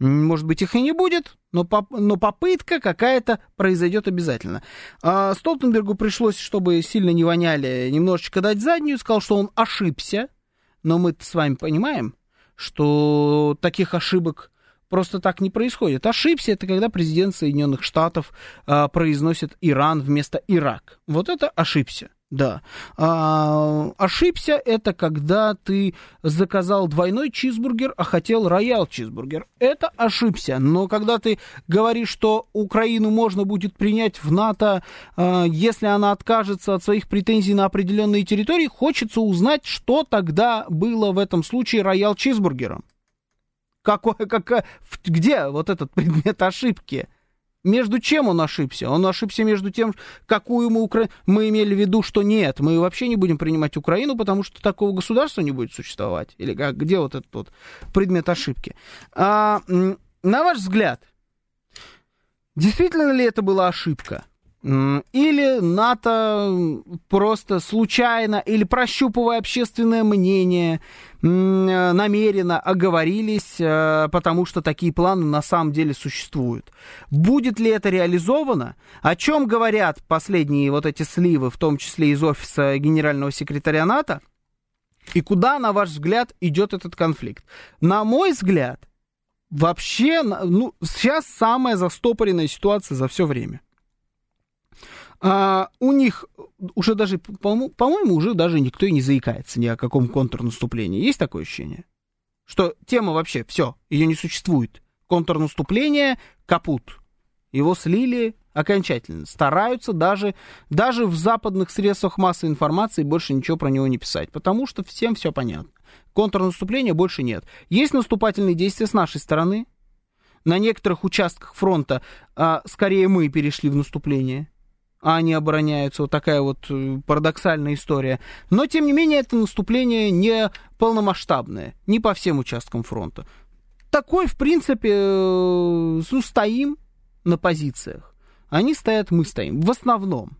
Может быть, их и не будет, но, поп... но попытка какая-то произойдет обязательно. А Столтенбергу пришлось, чтобы сильно не воняли, немножечко дать заднюю, сказал, что он ошибся. Но мы с вами понимаем, что таких ошибок просто так не происходит. Ошибся это когда президент Соединенных Штатов а, произносит Иран вместо Ирак. Вот это ошибся. Да. А, ошибся это когда ты заказал двойной чизбургер, а хотел роял чизбургер. Это ошибся. Но когда ты говоришь, что Украину можно будет принять в НАТО, а, если она откажется от своих претензий на определенные территории, хочется узнать, что тогда было в этом случае роял чизбургером. Какой, как, где вот этот предмет ошибки? Между чем он ошибся? Он ошибся между тем, какую мы Украину... Мы имели в виду, что нет, мы вообще не будем принимать Украину, потому что такого государства не будет существовать. Или как, где вот этот вот предмет ошибки? А, на ваш взгляд, действительно ли это была ошибка? Или НАТО просто случайно, или прощупывая общественное мнение, намеренно оговорились, э, потому что такие планы на самом деле существуют. Будет ли это реализовано? О чем говорят последние вот эти сливы, в том числе из офиса генерального секретаря НАТО? И куда, на ваш взгляд, идет этот конфликт? На мой взгляд, вообще, ну, сейчас самая застопоренная ситуация за все время. А, у них уже даже, по-моему, уже даже никто и не заикается ни о каком контрнаступлении. Есть такое ощущение? Что тема вообще, все, ее не существует. Контрнаступление, капут. Его слили окончательно. Стараются даже, даже в западных средствах массовой информации больше ничего про него не писать, потому что всем все понятно. Контрнаступления больше нет. Есть наступательные действия с нашей стороны. На некоторых участках фронта а, скорее мы перешли в наступление а они обороняются. Вот такая вот э, парадоксальная история. Но, тем не менее, это наступление не полномасштабное, не по всем участкам фронта. Такой, в принципе, э, ну, стоим на позициях. Они стоят, мы стоим. В основном.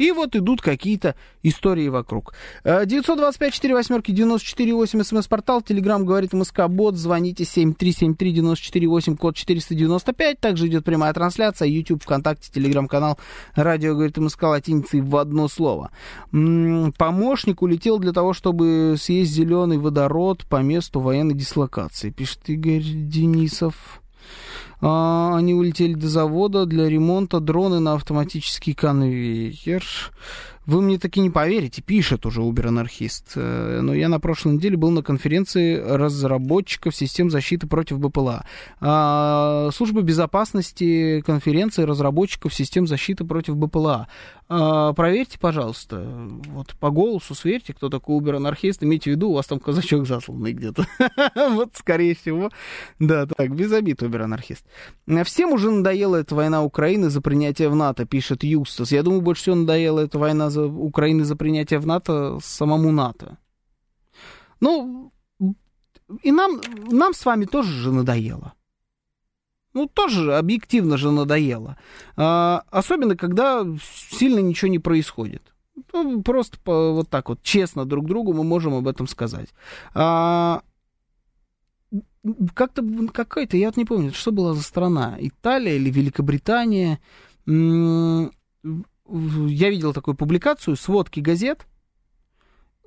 И вот идут какие-то истории вокруг. 925-48-94-8, смс-портал, телеграмм говорит МСК-бот, звоните 7373-94-8, код 495, также идет прямая трансляция, YouTube, ВКонтакте, телеграм-канал, радио говорит МСК латиницей в одно слово. Помощник улетел для того, чтобы съесть зеленый водород по месту военной дислокации, пишет Игорь Денисов. А, они улетели до завода для ремонта дроны на автоматический конвейер. Вы мне таки не поверите, пишет уже Uber-анархист. Э, но я на прошлой неделе был на конференции разработчиков систем защиты против БПЛА. А, служба безопасности конференции разработчиков систем защиты против БПЛА. А, проверьте, пожалуйста, вот по голосу сверьте, кто такой Uber-анархист. Имейте в виду, у вас там казачок засланный где-то. Вот, скорее всего. Да, так, без обид, Uber-анархист. Всем уже надоела эта война Украины за принятие в НАТО, пишет Юстас. Я думаю, больше всего надоела эта война за Украины за принятие в НАТО самому НАТО. Ну, и нам, нам с вами тоже же надоело. Ну, тоже объективно же надоело. А, особенно, когда сильно ничего не происходит. Ну, просто по, вот так вот, честно друг другу мы можем об этом сказать. А, как-то какая-то, я вот не помню, что была за страна, Италия или Великобритания я видел такую публикацию, сводки газет,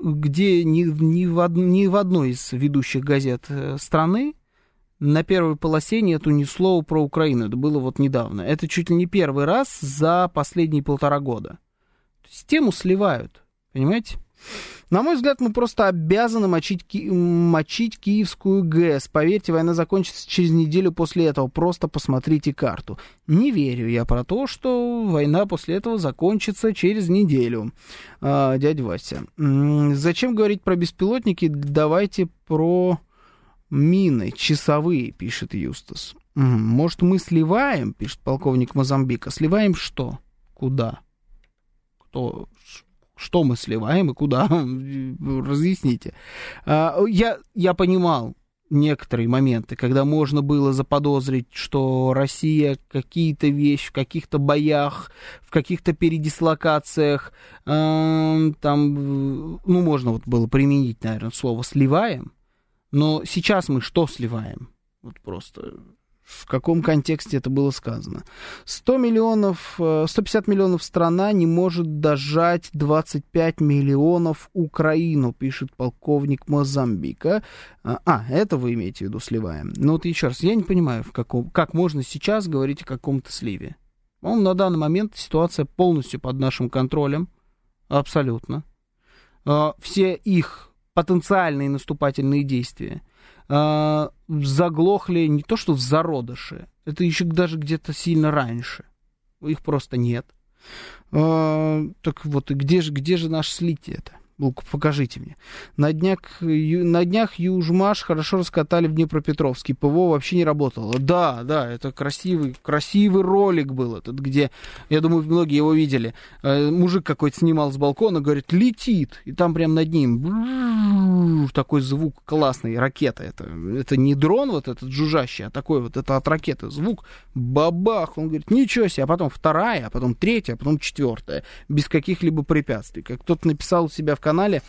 где ни, ни, в, од, ни в одной из ведущих газет э, страны на первой полосе нету ни слова про Украину. Это было вот недавно. Это чуть ли не первый раз за последние полтора года. То есть тему сливают, понимаете? На мой взгляд, мы просто обязаны мочить, ки- мочить Киевскую ГЭС. Поверьте, война закончится через неделю после этого. Просто посмотрите карту. Не верю я про то, что война после этого закончится через неделю. А, дядя Вася. Зачем говорить про беспилотники? Давайте про мины часовые, пишет Юстас. Может, мы сливаем, пишет полковник Мозамбика. Сливаем что? Куда? Кто? Что мы сливаем и куда, разъясните. А, я, я понимал некоторые моменты, когда можно было заподозрить, что Россия какие-то вещи в каких-то боях, в каких-то передислокациях, э, там, ну, можно вот было применить, наверное, слово «сливаем», но сейчас мы что сливаем? Вот просто в каком контексте это было сказано. 100 миллионов, 150 э, миллионов страна не может дожать 25 миллионов Украину, пишет полковник Мозамбика. А, а, это вы имеете в виду сливаем. Ну вот еще раз, я не понимаю, в каком, как можно сейчас говорить о каком-то сливе. Он на данный момент ситуация полностью под нашим контролем. Абсолютно. А, все их потенциальные наступательные действия – э, заглохли не то что в зародыше, это еще даже где-то сильно раньше. Их просто нет. Э, так вот, где же, где же наше слитие это? Покажите мне. На днях, на днях Южмаш хорошо раскатали в Днепропетровске. ПВО вообще не работало. Да, да, это красивый, красивый ролик был этот, где, я думаю, многие его видели. Э, мужик какой-то снимал с балкона, говорит, летит. И там прям над ним такой звук классный, ракета. Это, это не дрон вот этот жужжащий, а такой вот, это от ракеты звук. Бабах! Он говорит, ничего себе. А потом вторая, а потом третья, а потом четвертая. Без каких-либо препятствий. Как кто-то написал у себя в канале.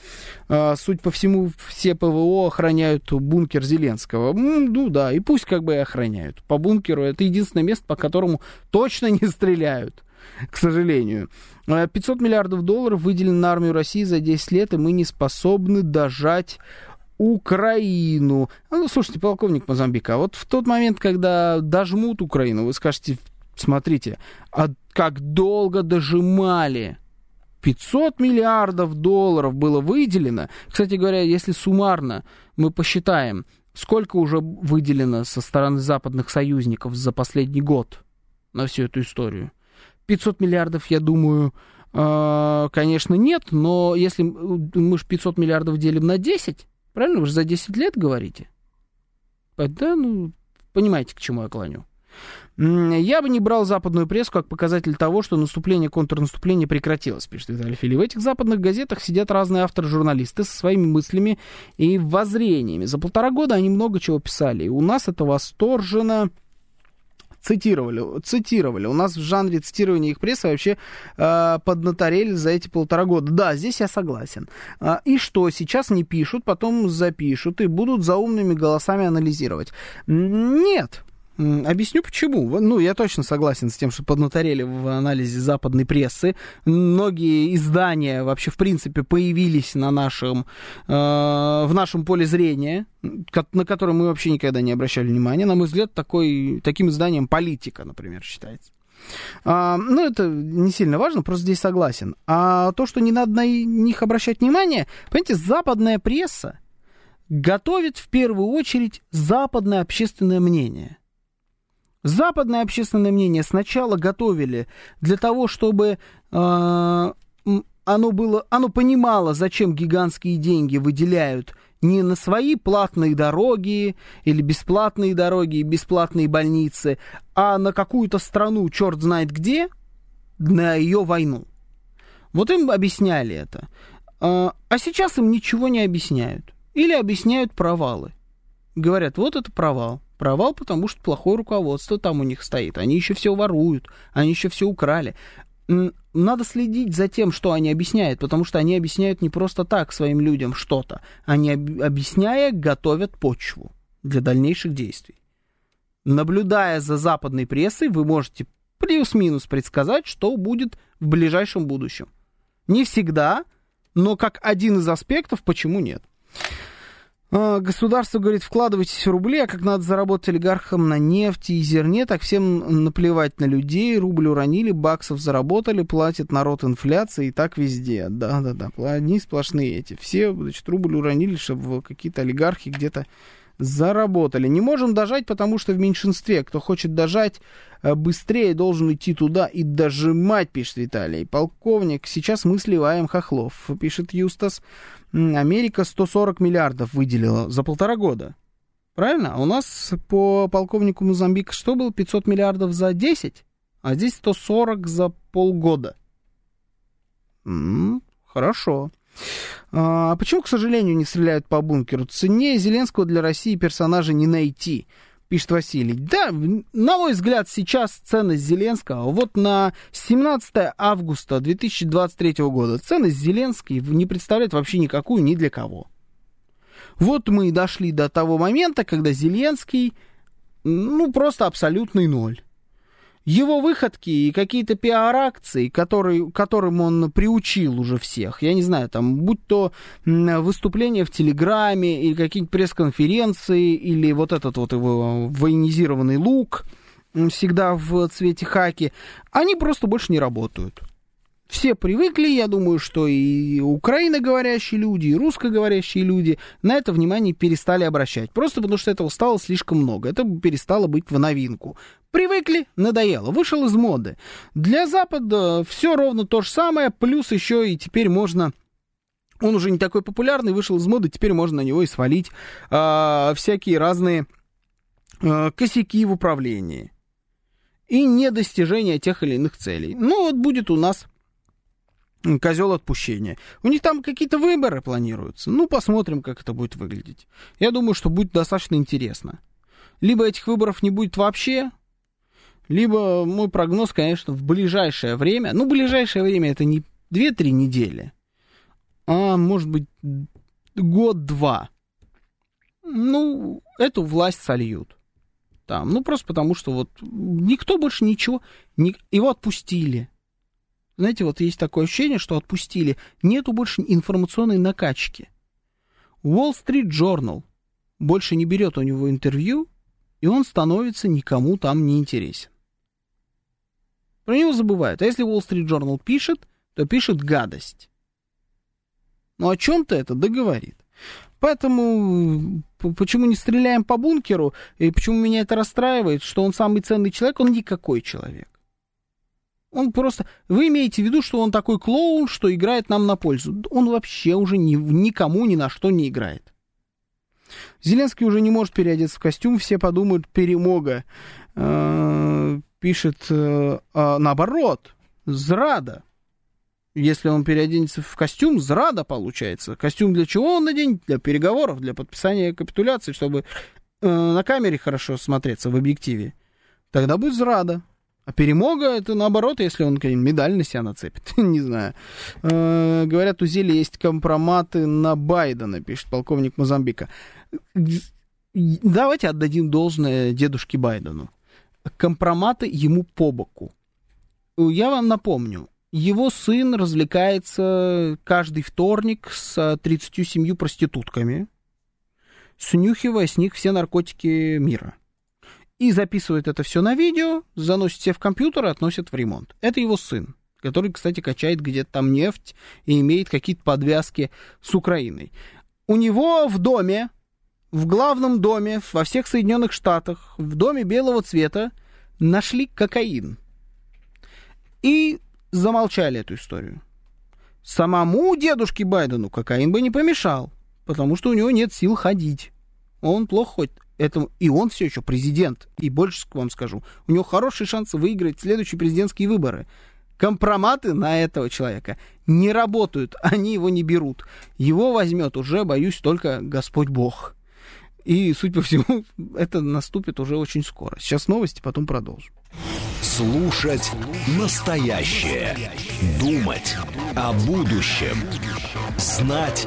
А, суть по всему, все ПВО охраняют бункер Зеленского. Ну да, и пусть как бы и охраняют. По бункеру это единственное место, по которому точно не стреляют к сожалению. 500 а, миллиардов долларов выделено на армию России за 10 лет, и мы не способны дожать Украину. Ну, слушайте, полковник Мозамбика, а вот в тот момент, когда дожмут Украину, вы скажете, смотрите, а как долго дожимали? 500 миллиардов долларов было выделено. Кстати говоря, если суммарно мы посчитаем, сколько уже выделено со стороны западных союзников за последний год на всю эту историю. 500 миллиардов, я думаю, э, конечно, нет, но если мы же 500 миллиардов делим на 10, правильно, вы же за 10 лет говорите? Да, ну, понимаете, к чему я клоню. Я бы не брал западную прессу как показатель того, что наступление, контрнаступление прекратилось, пишет Виталий Фили. В этих западных газетах сидят разные авторы-журналисты со своими мыслями и воззрениями. За полтора года они много чего писали. И у нас это восторженно цитировали, цитировали. У нас в жанре цитирования их прессы вообще э, поднаторели за эти полтора года. Да, здесь я согласен. А, и что, сейчас не пишут, потом запишут и будут за умными голосами анализировать? Нет, Объясню почему. Ну, я точно согласен с тем, что поднаторели в анализе западной прессы. Многие издания вообще, в принципе, появились на нашем, э, в нашем поле зрения, на которое мы вообще никогда не обращали внимания. На мой взгляд, такой, таким изданием политика, например, считается. А, ну, это не сильно важно, просто здесь согласен. А то, что не надо на них обращать внимание, понимаете, западная пресса готовит в первую очередь западное общественное мнение – Западное общественное мнение сначала готовили для того, чтобы э, оно, было, оно понимало, зачем гигантские деньги выделяют не на свои платные дороги или бесплатные дороги бесплатные больницы, а на какую-то страну, черт знает где, на ее войну. Вот им объясняли это. А, а сейчас им ничего не объясняют. Или объясняют провалы. Говорят, вот это провал. Провал, потому что плохое руководство там у них стоит. Они еще все воруют, они еще все украли. Надо следить за тем, что они объясняют, потому что они объясняют не просто так своим людям что-то. Они, объясняя, готовят почву для дальнейших действий. Наблюдая за западной прессой, вы можете плюс-минус предсказать, что будет в ближайшем будущем. Не всегда, но как один из аспектов, почему нет. А, государство говорит, вкладывайтесь в рубли, а как надо заработать олигархам на нефти и зерне, так всем наплевать на людей, рубль уронили, баксов заработали, платит народ инфляции и так везде. Да-да-да, одни сплошные эти. Все, значит, рубль уронили, чтобы какие-то олигархи где-то заработали. Не можем дожать, потому что в меньшинстве. Кто хочет дожать э, быстрее, должен идти туда и дожимать, пишет Виталий. Полковник, сейчас мы сливаем хохлов, пишет Юстас. Америка 140 миллиардов выделила за полтора года. Правильно? А у нас по полковнику Мозамбика что было? 500 миллиардов за 10? А здесь 140 за полгода. М-м, хорошо. А почему, к сожалению, не стреляют по бункеру? Цене Зеленского для России персонажа не найти, пишет Василий. Да, на мой взгляд, сейчас ценность Зеленского, вот на 17 августа 2023 года, ценность Зеленский не представляет вообще никакую ни для кого. Вот мы и дошли до того момента, когда Зеленский, ну, просто абсолютный ноль его выходки и какие-то пиар-акции, которые, которым он приучил уже всех, я не знаю, там, будь то выступления в Телеграме или какие-нибудь пресс-конференции, или вот этот вот его военизированный лук, всегда в цвете хаки, они просто больше не работают. Все привыкли, я думаю, что и украиноговорящие люди, и русскоговорящие люди на это внимание перестали обращать. Просто потому что этого стало слишком много. Это перестало быть в новинку. Привыкли, надоело, вышел из моды. Для Запада все ровно то же самое, плюс еще и теперь можно он уже не такой популярный, вышел из моды, теперь можно на него и свалить э, всякие разные э, косяки в управлении и недостижение тех или иных целей. Ну, вот будет у нас козел отпущения. У них там какие-то выборы планируются. Ну, посмотрим, как это будет выглядеть. Я думаю, что будет достаточно интересно. Либо этих выборов не будет вообще, либо мой прогноз, конечно, в ближайшее время, ну, ближайшее время это не 2-3 недели, а может быть год-два. Ну, эту власть сольют. Там, ну, просто потому что вот никто больше ничего, не, его отпустили. Знаете, вот есть такое ощущение, что отпустили. Нету больше информационной накачки. Wall Street Journal больше не берет у него интервью, и он становится никому там не интересен. Про него забывают. А если Wall Street Journal пишет, то пишет гадость. Ну о чем-то это договорит. Поэтому почему не стреляем по бункеру, и почему меня это расстраивает, что он самый ценный человек, он никакой человек. Он просто... Вы имеете в виду, что он такой клоун, что играет нам на пользу. Он вообще уже ни, никому ни на что не играет. Зеленский уже не может переодеться в костюм, все подумают, перемога. Э, пишет э, а наоборот, зрада. Если он переоденется в костюм, зрада получается. Костюм для чего он наденет? Для переговоров, для подписания капитуляции, чтобы э, на камере хорошо смотреться в объективе. Тогда будет зрада. А перемога это наоборот, если он медаль на себя нацепит. Не знаю. Э, говорят, у Зели есть компроматы на Байдена, пишет полковник Мозамбика. Давайте отдадим должное дедушке Байдену. Компроматы ему по боку. Я вам напомню, его сын развлекается каждый вторник с 37 проститутками, снюхивая с них все наркотики мира и записывает это все на видео, заносит себе в компьютер и относит в ремонт. Это его сын, который, кстати, качает где-то там нефть и имеет какие-то подвязки с Украиной. У него в доме, в главном доме во всех Соединенных Штатах, в доме белого цвета, нашли кокаин. И замолчали эту историю. Самому дедушке Байдену кокаин бы не помешал, потому что у него нет сил ходить. Он плохо ходит этому, и он все еще президент. И больше вам скажу, у него хороший шанс выиграть следующие президентские выборы. Компроматы на этого человека не работают, они его не берут. Его возьмет уже, боюсь, только Господь Бог. И, судя по всему, это наступит уже очень скоро. Сейчас новости, потом продолжим. Слушать настоящее. Думать о будущем. Знать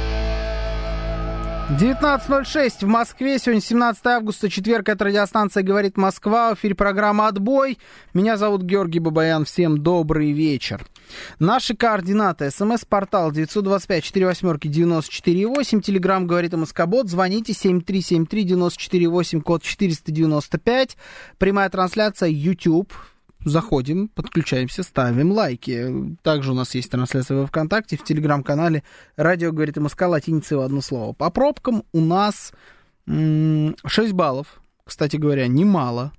19.06 в Москве. Сегодня 17 августа, четверг. Это радиостанция «Говорит Москва». В эфире программа «Отбой». Меня зовут Георгий Бабаян. Всем добрый вечер. Наши координаты. СМС-портал 925-48-94-8. Телеграмм «Говорит Москобот». Звоните 7373-94-8, код 495. Прямая трансляция YouTube заходим, подключаемся, ставим лайки. Также у нас есть трансляция во ВКонтакте, в Телеграм-канале «Радио говорит МСК» латиницей в одно слово. По пробкам у нас 6 баллов, кстати говоря, немало.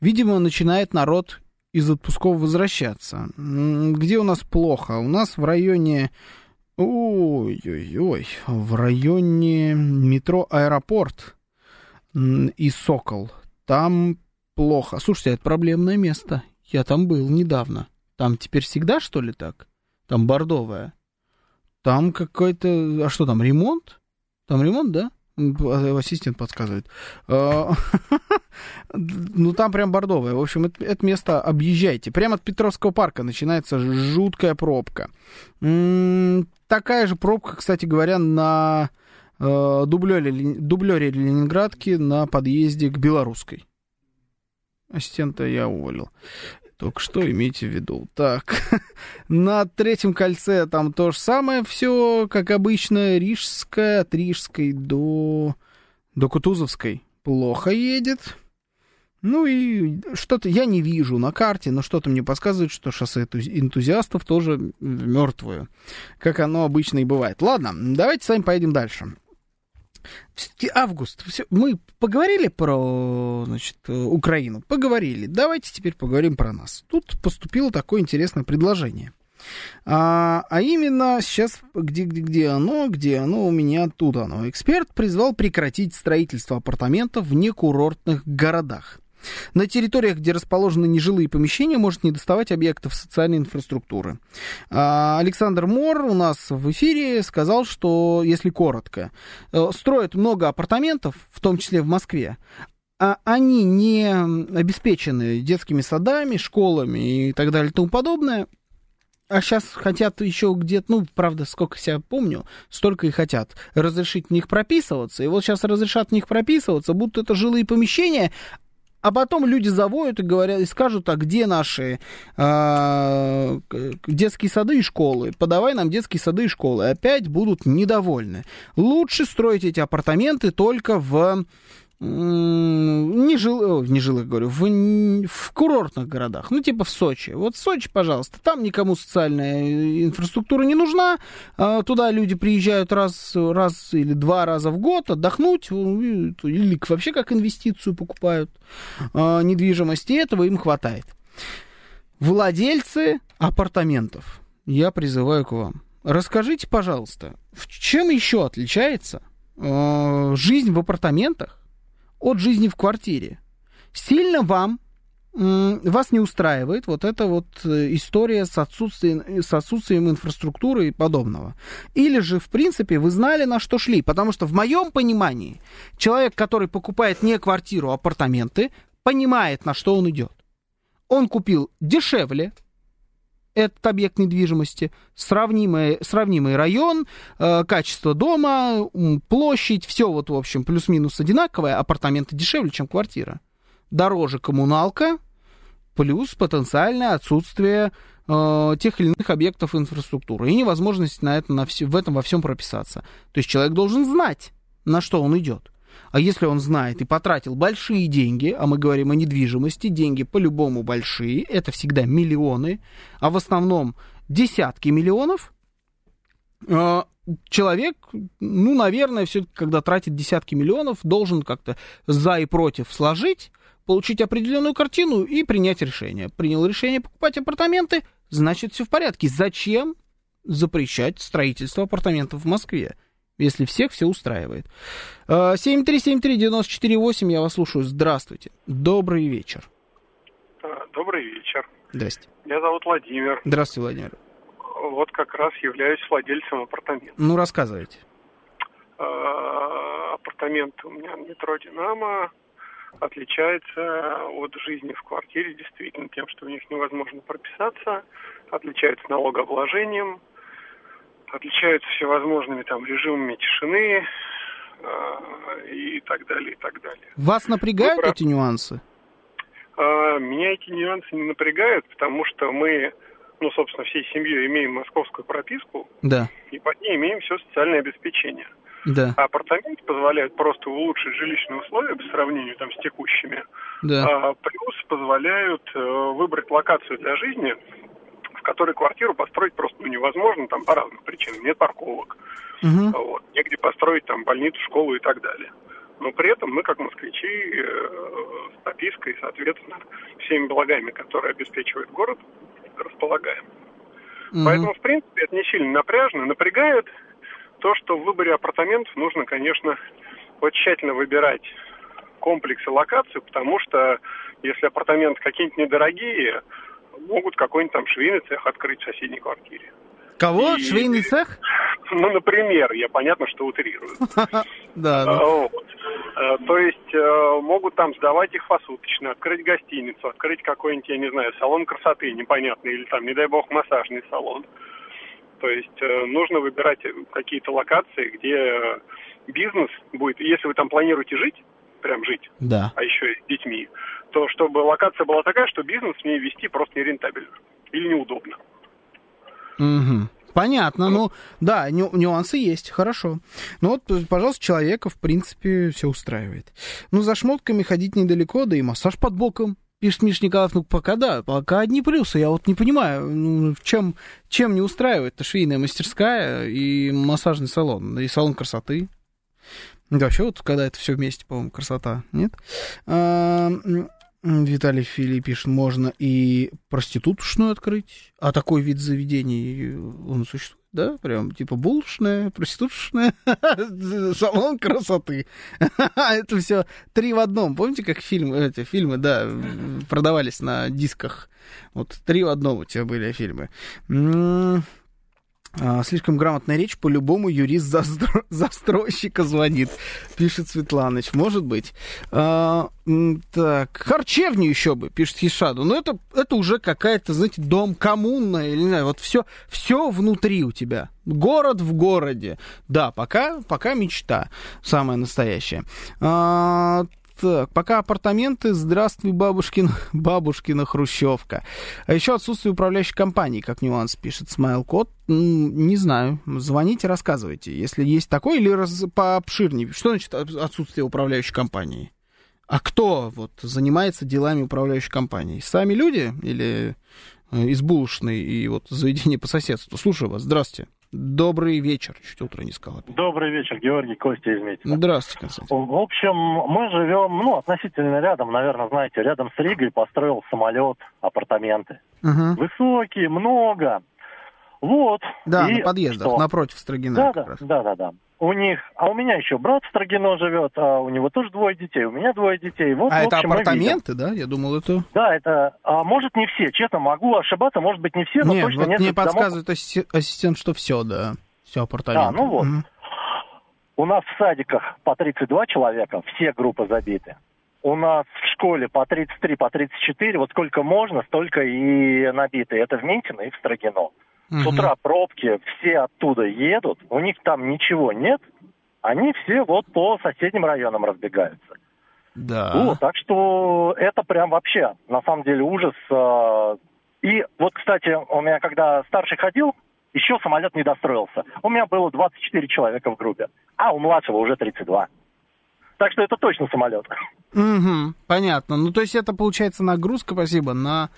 Видимо, начинает народ из отпусков возвращаться. Где у нас плохо? У нас в районе... Ой-ой-ой, в районе метро «Аэропорт» и «Сокол». Там плохо. Слушайте, это проблемное место. Я там был недавно. Там теперь всегда, что ли, так? Там бордовая. Там какой-то... А что там, ремонт? Там ремонт, да? Ассистент подсказывает. А, ну, там прям бордовая. В общем, это, это место объезжайте. Прямо от Петровского парка начинается жуткая пробка. Такая же пробка, кстати говоря, на э, дублере, дублере Ленинградки на подъезде к Белорусской. Ассистента я уволил. Только что имейте в виду. Так, на третьем кольце там то же самое все, как обычно, Рижская, от Рижской до, до Кутузовской. Плохо едет. Ну и что-то я не вижу на карте, но что-то мне подсказывает, что шоссе энтузиастов тоже мертвое, как оно обычно и бывает. Ладно, давайте с вами поедем дальше. Август. Все, мы поговорили про значит, Украину, поговорили. Давайте теперь поговорим про нас. Тут поступило такое интересное предложение. А, а именно, сейчас, где, где, где оно, где оно у меня, тут оно. Эксперт призвал прекратить строительство апартаментов в некурортных городах. На территориях, где расположены нежилые помещения, может не доставать объектов социальной инфраструктуры. А, Александр Мор у нас в эфире сказал, что, если коротко, э, строят много апартаментов, в том числе в Москве, а они не обеспечены детскими садами, школами и так далее и тому подобное, а сейчас хотят еще где-то, ну, правда, сколько себя помню, столько и хотят разрешить в них прописываться. И вот сейчас разрешат в них прописываться, будто это жилые помещения, а потом люди завоют и говорят, и скажут, а где наши э, детские сады и школы? Подавай нам детские сады и школы. Опять будут недовольны. Лучше строить эти апартаменты только в не, жил, не жилых, говорю, в, в курортных городах, ну, типа в Сочи. Вот Сочи, пожалуйста, там никому социальная инфраструктура не нужна, а туда люди приезжают раз, раз или два раза в год отдохнуть, или вообще как инвестицию покупают а, недвижимость, и этого им хватает. Владельцы апартаментов, я призываю к вам, расскажите, пожалуйста, в чем еще отличается а, жизнь в апартаментах от жизни в квартире. Сильно вам вас не устраивает вот эта вот э, история с отсутствием, с отсутствием инфраструктуры и подобного. Или же, в принципе, вы знали, на что шли. Потому что в моем понимании человек, который покупает не квартиру, а апартаменты, понимает, на что он идет. Он купил дешевле, этот объект недвижимости, сравнимый, сравнимый район, э, качество дома, площадь, все вот, в общем, плюс-минус одинаковое, апартаменты дешевле, чем квартира. Дороже коммуналка, плюс потенциальное отсутствие э, тех или иных объектов инфраструктуры и невозможность на это, на все, в этом во всем прописаться. То есть человек должен знать, на что он идет. А если он знает и потратил большие деньги, а мы говорим о недвижимости, деньги по-любому большие, это всегда миллионы, а в основном десятки миллионов, э, человек, ну, наверное, все когда тратит десятки миллионов, должен как-то за и против сложить, получить определенную картину и принять решение. Принял решение покупать апартаменты, значит, все в порядке. Зачем запрещать строительство апартаментов в Москве? Если всех все устраивает. 7373948, э, я вас слушаю. Здравствуйте. Добрый вечер. А, добрый вечер. Здрасте. Меня зовут Владимир. Здравствуйте, Владимир. Вот как раз являюсь владельцем апартамента. Ну, рассказывайте. А, апартамент у меня в метро «Динамо» отличается от жизни в квартире действительно тем, что в них невозможно прописаться, отличается налогообложением, отличаются всевозможными там режимами тишины э, и так далее, и так далее. Вас напрягают Выбор... эти нюансы? Э, меня эти нюансы не напрягают, потому что мы, ну, собственно, всей семьей имеем московскую прописку, да. и под ней имеем все социальное обеспечение. Да. А апартаменты позволяют просто улучшить жилищные условия по сравнению там, с текущими. Да. А, плюс позволяют э, выбрать локацию для жизни, которой квартиру построить просто ну, невозможно, там по разным причинам. Нет парковок, угу. вот, негде построить там больницу, школу и так далее. Но при этом мы, как москвичи, э, с пропиской, соответственно, всеми благами, которые обеспечивает город, располагаем. Угу. Поэтому, в принципе, это не сильно напряжно. Напрягает то, что в выборе апартаментов нужно, конечно, очень тщательно выбирать комплекс и локацию, потому что если апартаменты какие-нибудь недорогие, могут какой-нибудь там швейный цех открыть в соседней квартире. Кого? И, швейный цех? Ну, например, я понятно, что утрирую. Да. Э, то есть э, могут там сдавать их посуточно, открыть гостиницу, открыть какой-нибудь, я не знаю, салон красоты непонятный, или там, не дай бог, массажный салон. То есть э, нужно выбирать какие-то локации, где бизнес будет, если вы там планируете жить, прям жить, да. а еще и с детьми, чтобы локация была такая, что бизнес в ней вести просто нерентабельно или неудобно. Угу. Понятно, ну да, ню- нюансы есть, хорошо. Ну вот, пожалуйста, человека, в принципе, все устраивает. Ну, за шмотками ходить недалеко, да и массаж под боком. Пишет Миш Николаев, ну пока да, пока одни плюсы. Я вот не понимаю, ну, чем, чем не устраивает это швейная мастерская и массажный салон, и салон красоты. Да, вообще вот когда это все вместе, по-моему, красота, нет? А, Виталий Фили пишет, можно и проститутушную открыть, а такой вид заведений, он существует, да, прям типа булочная, проститутушная, салон красоты. Это все три в одном. Помните, как фильмы, эти фильмы, да, продавались на дисках? Вот три в одном у тебя были фильмы. А, слишком грамотная речь, по-любому юрист застро... застройщика звонит, пишет Светланыч. Может быть. А, так, харчевню еще бы, пишет Хишаду. Но это, это уже какая-то, знаете, дом коммуна, или не знаю, вот все, все внутри у тебя. Город в городе. Да, пока, пока мечта самая настоящая. А, так, пока апартаменты, здравствуй, бабушкин, бабушкина хрущевка. А еще отсутствие управляющей компании, как нюанс, пишет Смайл Код. Не знаю, звоните, рассказывайте. Если есть такой или раз, пообширнее. Что значит отсутствие управляющей компании? А кто вот занимается делами управляющей компании? Сами люди или э, из булочной и вот заведение по соседству? Слушаю вас, здравствуйте. Добрый вечер. Чуть утро не сказал. Добрый вечер, Георгий Костя из Митина. Здравствуйте, Константин. В общем, мы живем, ну, относительно рядом, наверное, знаете, рядом с Ригой построил самолет, апартаменты. Угу. Высокие, много. Вот. Да, и на подъездах, что? напротив Строгина. Да, да, да, да, да. У них, а у меня еще брат в Строгино живет, а у него тоже двое детей, у меня двое детей. Вот, а это общем, апартаменты, да? Я думал, это... Да, это, а, может, не все, честно, могу ошибаться, может быть, не все, но Нет, точно вот мне подсказывает домов... ассистент, что все, да, все апартаменты. А, ну вот. Угу. У нас в садиках по 32 человека, все группы забиты. У нас в школе по 33, по 34, вот сколько можно, столько и набиты. Это в Минтино и в Строгино. С утра пробки, все оттуда едут, у них там ничего нет, они все вот по соседним районам разбегаются. Да. Вот, так что это прям вообще, на самом деле, ужас. А. И вот, кстати, у меня, когда старший ходил, еще самолет не достроился. У меня было 24 человека в группе, а у младшего уже 32. Так что это точно самолет. Угу, понятно. Ну, то есть это, получается, нагрузка, спасибо, на ну,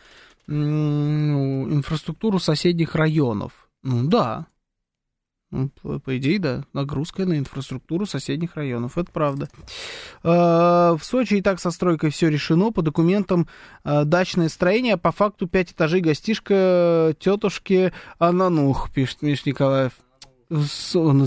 инфраструктуру соседних районов. Ну да. Ну, по, по идее, да, нагрузка на инфраструктуру соседних районов, это правда. Э, в Сочи и так со стройкой все решено. По документам э, дачное строение, а по факту 5 этажей гостишка тетушки Ананух, пишет Миш Николаев.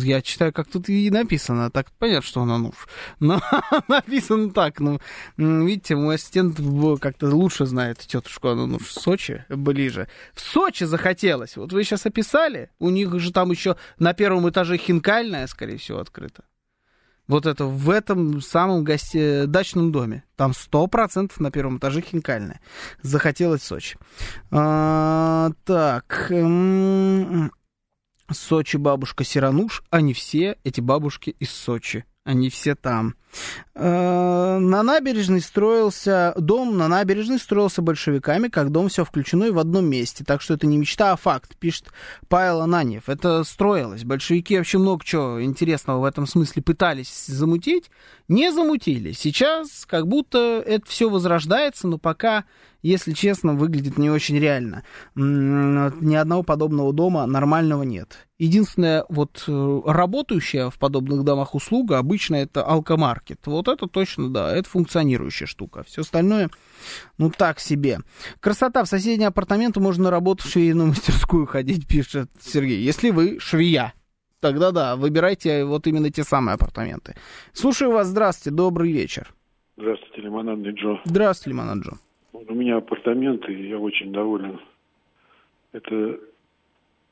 Я читаю, как тут и написано. Так понятно, что он Ануш. Но написано так. Ну, видите, мой ассистент как-то лучше знает тетушку Ануш в Сочи, ближе. В Сочи захотелось. Вот вы сейчас описали. У них же там еще на первом этаже хинкальная, скорее всего, открыта. Вот это в этом самом гости... дачном доме. Там сто процентов на первом этаже хинкальная. Захотелось Сочи. А, так. Сочи бабушка Сирануш, они все эти бабушки из Сочи. Они все там. Э, на набережной строился дом, на набережной строился большевиками, как дом все включено и в одном месте. Так что это не мечта, а факт, пишет Павел Ананьев. Это строилось. Большевики вообще много чего интересного в этом смысле пытались замутить, не замутили. Сейчас как будто это все возрождается, но пока если честно, выглядит не очень реально. Ни одного подобного дома нормального нет. Единственная вот э, работающая в подобных домах услуга обычно это алкомаркет. Вот это точно, да, это функционирующая штука. Все остальное, ну так себе. Красота. В соседние апартаменты можно на работу в швейную мастерскую ходить, пишет Сергей. Если вы швея, тогда да, выбирайте вот именно те самые апартаменты. Слушаю вас, здравствуйте, добрый вечер. Здравствуйте, Лимонадный Джо. Здравствуйте, Лимонад Джо. У меня апартаменты, и я очень доволен. Это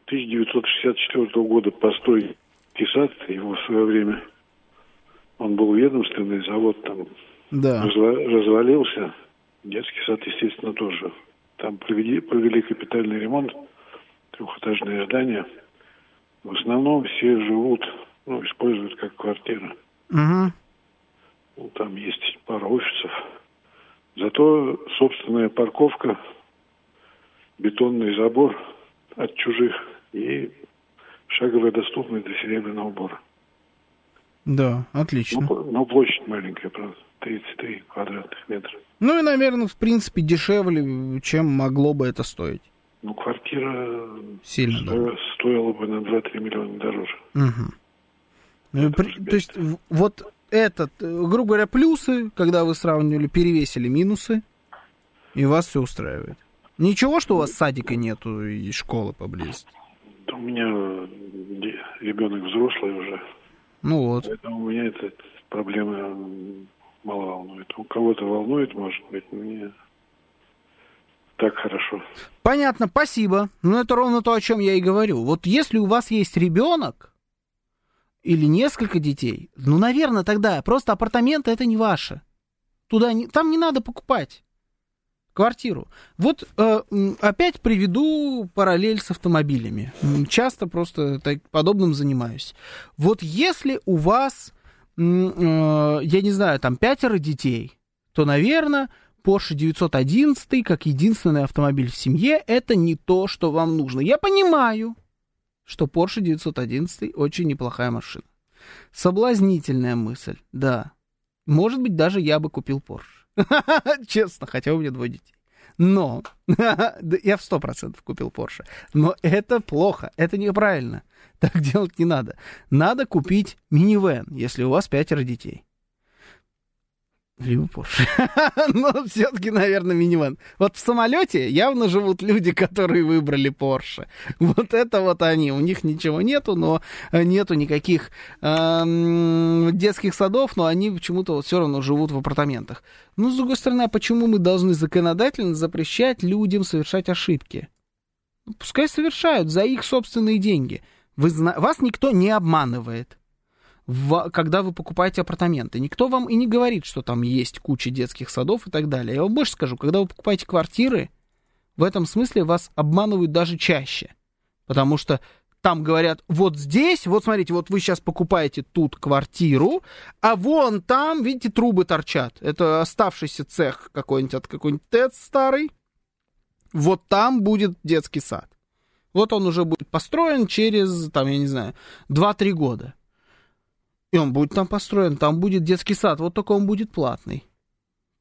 1964 года постой Кисат, его в свое время. Он был ведомственный, завод там да. развалился. Детский сад, естественно, тоже. Там провели, провели капитальный ремонт, трехэтажное здание. В основном все живут, ну, используют как квартиры. Угу. Ну, там есть пара офисов. Зато собственная парковка, бетонный забор от чужих и шаговая доступность до серебряного бора. Да, отлично. Но, но площадь маленькая, правда, 33 квадратных метра. Ну и, наверное, в принципе, дешевле, чем могло бы это стоить. Ну, квартира Сильно стоила, да. стоила бы на 2-3 миллиона дороже. Угу. Ну, при, то есть, вот этот, грубо говоря, плюсы, когда вы сравнивали, перевесили минусы, и вас все устраивает. Ничего, что у вас садика нету и школы поблизости? У меня ребенок взрослый уже. Ну вот. Поэтому у меня эта проблема мало волнует. У кого-то волнует, может быть, мне так хорошо. Понятно, спасибо. Ну, это ровно то, о чем я и говорю. Вот если у вас есть ребенок или несколько детей, ну, наверное, тогда просто апартаменты это не ваше. Туда не, там не надо покупать квартиру. Вот э, опять приведу параллель с автомобилями. Часто просто так, подобным занимаюсь. Вот если у вас, э, я не знаю, там пятеро детей, то, наверное, Porsche 911 как единственный автомобиль в семье это не то, что вам нужно. Я понимаю, что Porsche 911 очень неплохая машина. Соблазнительная мысль, да. Может быть, даже я бы купил Porsche. Честно, хотя у меня двое детей. Но я в сто процентов купил Porsche. Но это плохо, это неправильно. Так делать не надо. Надо купить минивэн, если у вас пятеро детей. Либо Porsche. Но все-таки, наверное, минивэн. Вот в самолете явно живут люди, которые выбрали Porsche. Вот это вот они. У них ничего нету, но нету никаких э, детских садов, но они почему-то вот все равно живут в апартаментах. Ну, с другой стороны, а почему мы должны законодательно запрещать людям совершать ошибки? Ну, пускай совершают за их собственные деньги. Вы, вас никто не обманывает в, когда вы покупаете апартаменты. Никто вам и не говорит, что там есть куча детских садов и так далее. Я вам больше скажу, когда вы покупаете квартиры, в этом смысле вас обманывают даже чаще. Потому что там говорят, вот здесь, вот смотрите, вот вы сейчас покупаете тут квартиру, а вон там, видите, трубы торчат. Это оставшийся цех какой-нибудь от какой-нибудь ТЭЦ старый. Вот там будет детский сад. Вот он уже будет построен через, там, я не знаю, 2-3 года. И он будет там построен, там будет детский сад, вот только он будет платный.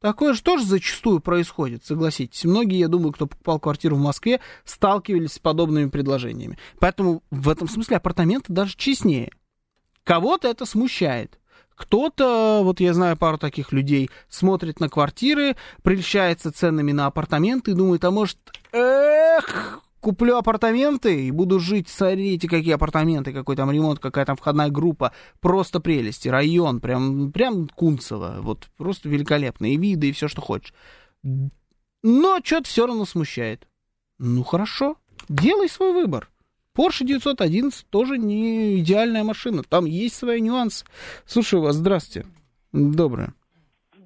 Такое же тоже зачастую происходит, согласитесь. Многие, я думаю, кто покупал квартиру в Москве, сталкивались с подобными предложениями. Поэтому в этом смысле апартаменты даже честнее. Кого-то это смущает. Кто-то, вот я знаю пару таких людей, смотрит на квартиры, прельщается ценами на апартаменты и думает, а может, эх, куплю апартаменты и буду жить, смотрите, какие апартаменты, какой там ремонт, какая там входная группа, просто прелести, район, прям, прям Кунцево, вот, просто великолепные виды и все, что хочешь. Но что-то все равно смущает. Ну, хорошо, делай свой выбор. Porsche 911 тоже не идеальная машина, там есть свои нюансы. Слушаю вас, здравствуйте. Доброе.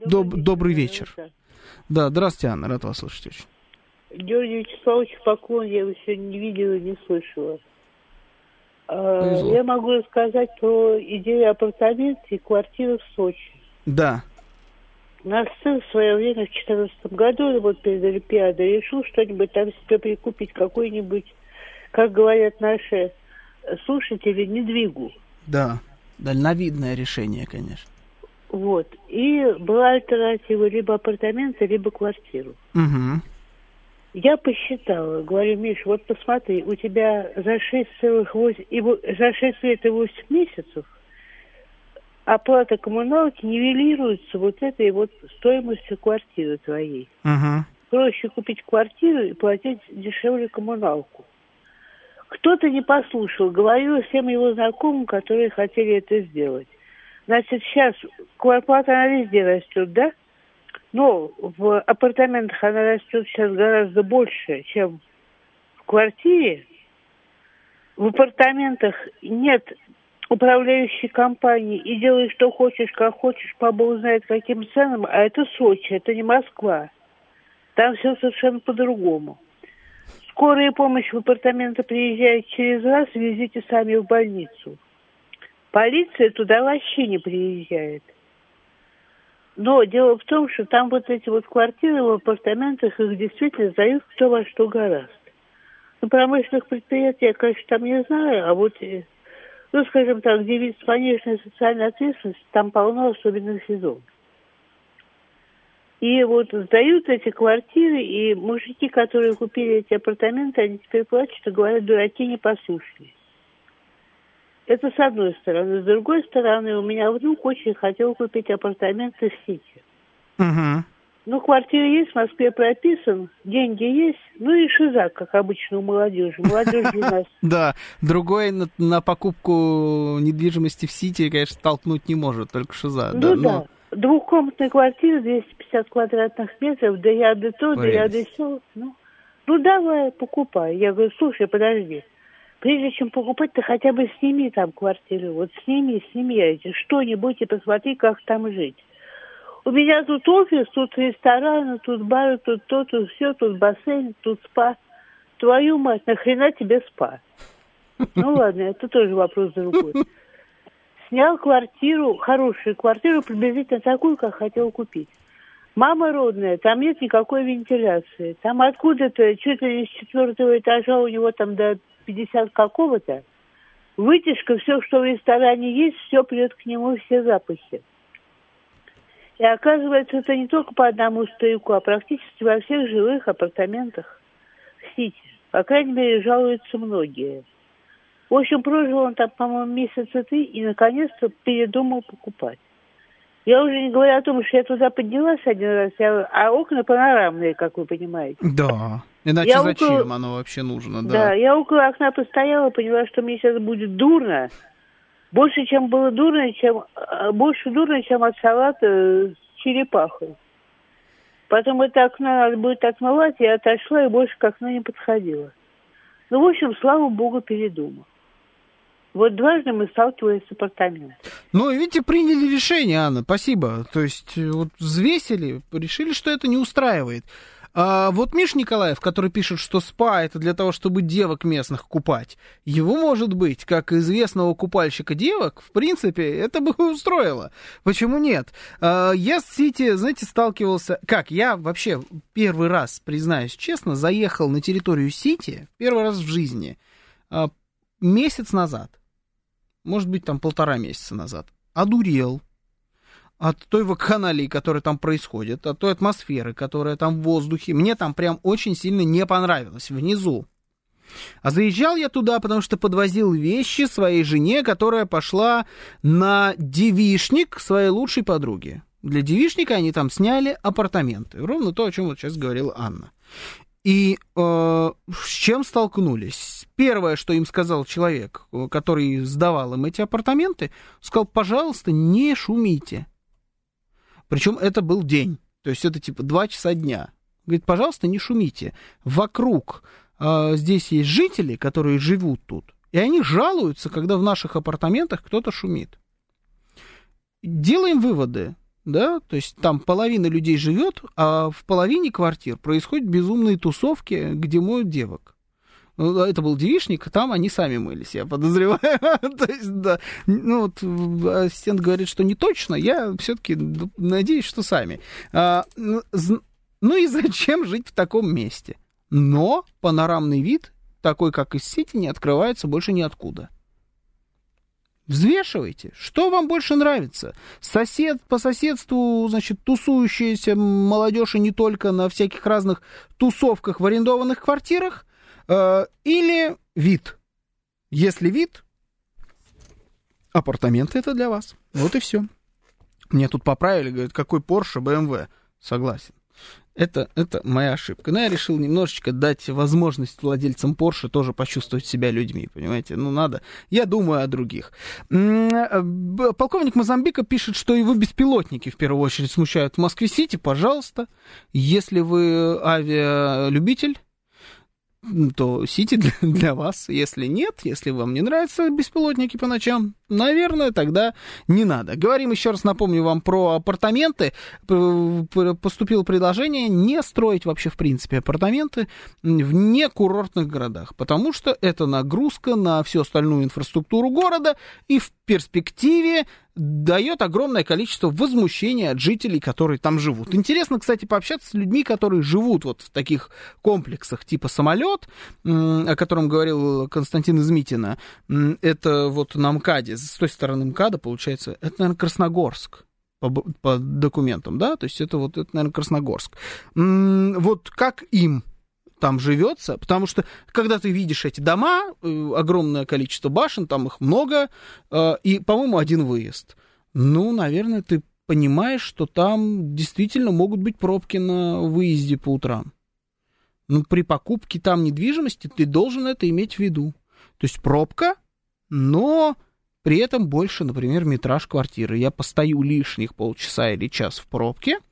Доб- добрый вечер. Да, здравствуйте, Анна, рад вас слышать очень. Георгий Вячеславович поклон я его сегодня не видела, не слышала. Повезло. Я могу рассказать про идею апартаментов и квартиры в Сочи. Да. Наш сын в свое время, в 2014 году, вот перед Олимпиадой, решил что-нибудь там себе прикупить, какой-нибудь, как говорят наши слушатели, недвигу. Да, дальновидное решение, конечно. Вот. И была альтернатива либо апартаменты, либо квартиру. Угу. Я посчитала, говорю, Миш, вот посмотри, у тебя за 6,8, за 6 лет и 8 месяцев оплата коммуналки нивелируется вот этой вот стоимостью квартиры твоей. Uh-huh. Проще купить квартиру и платить дешевле коммуналку. Кто-то не послушал, говорил всем его знакомым, которые хотели это сделать. Значит, сейчас квартплата на везде растет, да? Но в апартаментах она растет сейчас гораздо больше, чем в квартире. В апартаментах нет управляющей компании и делай, что хочешь, как хочешь, по богу каким ценам, а это Сочи, это не Москва. Там все совершенно по-другому. Скорая помощь в апартаменты приезжает через раз, везите сами в больницу. Полиция туда вообще не приезжает. Но дело в том, что там вот эти вот квартиры в апартаментах, их действительно сдают кто во что гораздо. что промышленных предприятий я, конечно, там не знаю, а вот, э, ну, скажем так, где вид пониженной социальной ответственности, там полно особенных сезонов. И вот сдают эти квартиры, и мужики, которые купили эти апартаменты, они теперь плачут и говорят, дураки непослушные. Это с одной стороны. С другой стороны, у меня внук очень хотел купить апартаменты в Сити. Угу. Ну, квартира есть, в Москве прописан, деньги есть, ну и шиза, как обычно у молодежи. Молодежь у нас... Да, другой на, покупку недвижимости в Сити, конечно, толкнуть не может, только шиза. Ну да, двухкомнатная квартира, 250 квадратных метров, да я да то, да я да все. Ну, ну давай, покупай. Я говорю, слушай, подожди. Прежде чем покупать, ты хотя бы сними там квартиру. Вот сними, сними эти что-нибудь и посмотри, как там жить. У меня тут офис, тут ресторан, тут бар, тут то, тут все, тут бассейн, тут спа. Твою мать, нахрена тебе спа? Ну ладно, это тоже вопрос другой. Снял квартиру, хорошую квартиру, приблизительно такую, как хотел купить. Мама родная, там нет никакой вентиляции. Там откуда-то, чуть ли не с четвертого этажа у него там до 50 какого-то, вытяжка, все, что в ресторане есть, все придет к нему, все запахи. И оказывается, это не только по одному стояку, а практически во всех жилых апартаментах в Сити. По крайней мере, жалуются многие. В общем, прожил он там, по-моему, месяца три и, наконец-то, передумал покупать. Я уже не говорю о том, что я туда поднялась один раз, я, а окна панорамные, как вы понимаете. Да. Иначе я зачем около... оно вообще нужно, да? Да, я около окна постояла, поняла, что мне сейчас будет дурно. Больше, чем было дурно, чем а, больше дурно, чем от салата с черепахой. Потом это окно надо будет отмывать, я отошла и больше к окну не подходила. Ну, в общем, слава богу, передумал. Вот дважды мы сталкивались с апартаментом. Ну, видите, приняли решение, Анна, спасибо. То есть, э, вот взвесили, решили, что это не устраивает. А вот Миш Николаев, который пишет, что спа это для того, чтобы девок местных купать, его, может быть, как известного купальщика девок, в принципе, это бы устроило. Почему нет? А, я с Сити, знаете, сталкивался... Как? Я вообще первый раз, признаюсь честно, заехал на территорию Сити, первый раз в жизни, а, месяц назад. Может быть, там полтора месяца назад. Одурел от той вакханалии, которая там происходит, от той атмосферы, которая там в воздухе. Мне там прям очень сильно не понравилось внизу. А заезжал я туда, потому что подвозил вещи своей жене, которая пошла на девишник своей лучшей подруги. Для девишника они там сняли апартаменты. Ровно то, о чем вот сейчас говорила Анна. И э, с чем столкнулись? Первое, что им сказал человек, который сдавал им эти апартаменты, сказал, пожалуйста, не шумите. Причем это был день. То есть это типа два часа дня. Говорит, пожалуйста, не шумите. Вокруг э, здесь есть жители, которые живут тут. И они жалуются, когда в наших апартаментах кто-то шумит. Делаем выводы, да, то есть там половина людей живет, а в половине квартир происходят безумные тусовки, где моют девок. Ну, это был девишник, там они сами мылись, я подозреваю. То есть, да, ну, вот ассистент говорит, что не точно, я все-таки надеюсь, что сами. А, ну и зачем жить в таком месте? Но панорамный вид, такой как из сети, не открывается больше ниоткуда. Взвешивайте, что вам больше нравится. Сосед по соседству, значит, тусующаяся молодежь и не только на всяких разных тусовках в арендованных квартирах, или вид. Если вид, апартаменты это для вас. Вот и все. Мне тут поправили, говорят, какой Porsche, BMW. Согласен. Это, это моя ошибка. Но я решил немножечко дать возможность владельцам Porsche тоже почувствовать себя людьми, понимаете? Ну, надо. Я думаю о других. Э, полковник Мозамбика пишет, что его беспилотники в первую очередь смущают в Москве-Сити. Пожалуйста, если вы авиалюбитель, то Сити для, для вас. Если нет, если вам не нравятся беспилотники по ночам, наверное, тогда не надо. Говорим еще раз, напомню вам про апартаменты. Поступило предложение не строить вообще, в принципе, апартаменты в некурортных городах, потому что это нагрузка на всю остальную инфраструктуру города, и, в перспективе дает огромное количество возмущения от жителей, которые там живут. Интересно, кстати, пообщаться с людьми, которые живут вот в таких комплексах, типа самолет, о котором говорил Константин Измитина. Это вот на МКАДе, с той стороны МКАДа, получается, это, наверное, Красногорск по, по документам, да, то есть это вот, это, наверное, Красногорск. Вот как им там живется, потому что когда ты видишь эти дома, э, огромное количество башен, там их много, э, и, по-моему, один выезд. Ну, наверное, ты понимаешь, что там действительно могут быть пробки на выезде по утрам. Ну, при покупке там недвижимости ты должен это иметь в виду. То есть пробка, но при этом больше, например, метраж квартиры. Я постою лишних полчаса или час в пробке –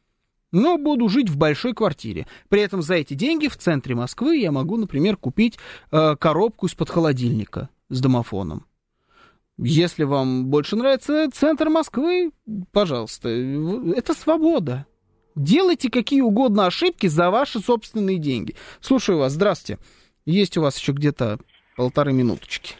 но буду жить в большой квартире. При этом за эти деньги в центре Москвы я могу, например, купить э, коробку из-под холодильника с домофоном. Если вам больше нравится центр Москвы, пожалуйста, это свобода. Делайте какие угодно ошибки за ваши собственные деньги. Слушаю вас, здравствуйте. Есть у вас еще где-то полторы минуточки.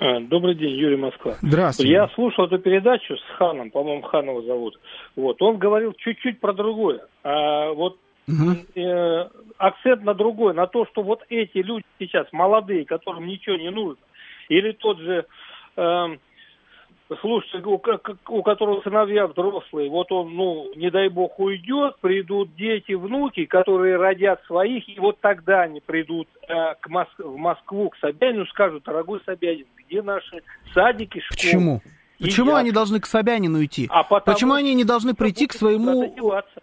А, добрый день, Юрий Москва. Здравствуйте. Я слушал эту передачу с Ханом, по-моему, Ханова зовут. Вот, он говорил чуть-чуть про другое. А, вот угу. э, акцент на другое, на то, что вот эти люди сейчас молодые, которым ничего не нужно, или тот же э, слушайте, у, у которого сыновья взрослые, вот он, ну, не дай бог, уйдет, придут дети, внуки, которые родят своих, и вот тогда они придут э, к Мос- в Москву, к Собянину, скажут, дорогой Собянин, где наши садики, школы? Почему? Почему едят. они должны к Собянину идти? А потому, Почему они не должны прийти к своему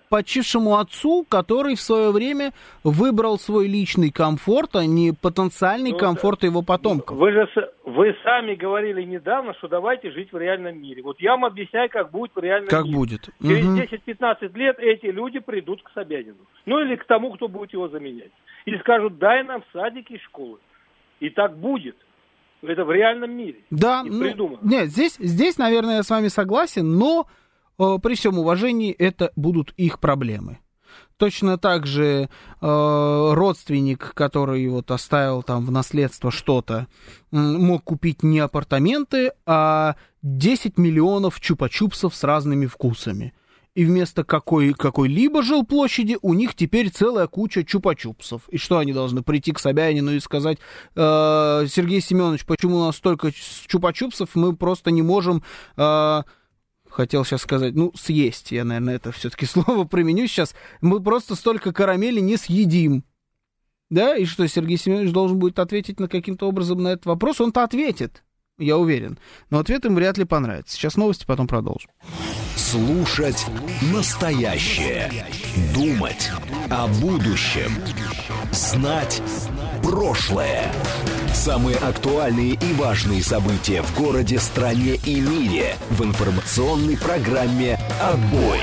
почившему отцу, который в свое время выбрал свой личный комфорт, а не потенциальный ну, комфорт да. его потомков? Вы же вы сами говорили недавно, что давайте жить в реальном мире. Вот я вам объясняю, как будет в реальном как мире. Будет. Через угу. 10-15 лет эти люди придут к Собянину. Ну или к тому, кто будет его заменять. И скажут, дай нам садики и школы. И так будет. Это в реальном мире. Да, не ну, нет, здесь, здесь, наверное, я с вами согласен, но э, при всем уважении это будут их проблемы. Точно так же э, родственник, который вот оставил там в наследство что-то, мог купить не апартаменты, а 10 миллионов чупа-чупсов с разными вкусами и вместо какой, какой-либо жилплощади у них теперь целая куча чупа-чупсов. И что они должны прийти к Собянину и сказать, э, Сергей Семенович, почему у нас столько чупа-чупсов, мы просто не можем... Э, хотел сейчас сказать, ну, съесть, я, наверное, это все-таки слово применю сейчас, мы просто столько карамели не съедим. Да, и что, Сергей Семенович должен будет ответить на каким-то образом на этот вопрос? Он-то ответит, я уверен. Но ответ им вряд ли понравится. Сейчас новости, потом продолжим. Слушать настоящее. Думать о будущем. Знать прошлое. Самые актуальные и важные события в городе, стране и мире в информационной программе «Отбой».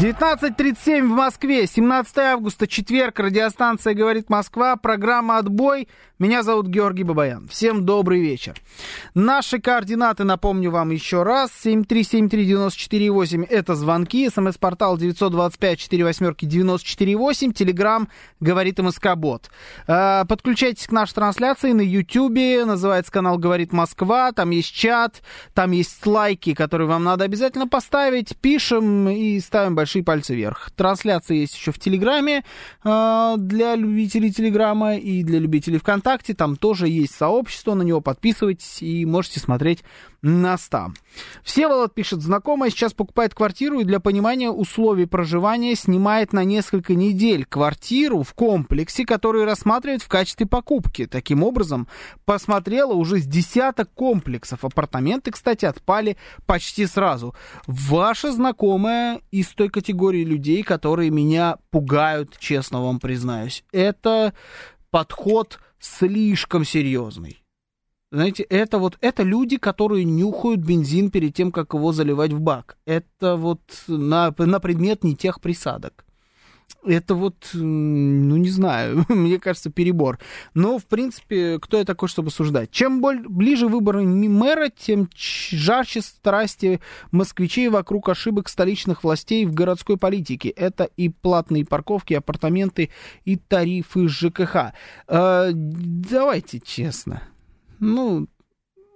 19.37 в Москве, 17 августа, четверг, радиостанция «Говорит Москва», программа «Отбой». Меня зовут Георгий Бабаян. Всем добрый вечер. Наши координаты, напомню вам еще раз. 7373948, это звонки. СМС-портал 925-48-94-8. Телеграмм «Говорит МСК-бот». А, подключайтесь к нашей трансляции на YouTube. Называется канал «Говорит Москва». Там есть чат, там есть лайки, которые вам надо обязательно поставить. Пишем и ставим большие пальцы вверх. Трансляция есть еще в Телеграме а, для любителей Телеграма и для любителей ВКонтакте ВКонтакте, там тоже есть сообщество, на него подписывайтесь и можете смотреть нас там. Всеволод пишет, знакомая сейчас покупает квартиру и для понимания условий проживания снимает на несколько недель квартиру в комплексе, который рассматривает в качестве покупки. Таким образом, посмотрела уже с десяток комплексов. Апартаменты, кстати, отпали почти сразу. Ваша знакомая из той категории людей, которые меня пугают, честно вам признаюсь. Это подход слишком серьезный. Знаете, это вот, это люди, которые нюхают бензин перед тем, как его заливать в бак. Это вот на, на предмет не тех присадок это вот, ну, не знаю, мне кажется, перебор. Но, в принципе, кто я такой, чтобы суждать? Чем боль, ближе выборы мэра, тем жарче страсти москвичей вокруг ошибок столичных властей в городской политике. Это и платные парковки, апартаменты, и тарифы ЖКХ. Э, давайте честно. Ну,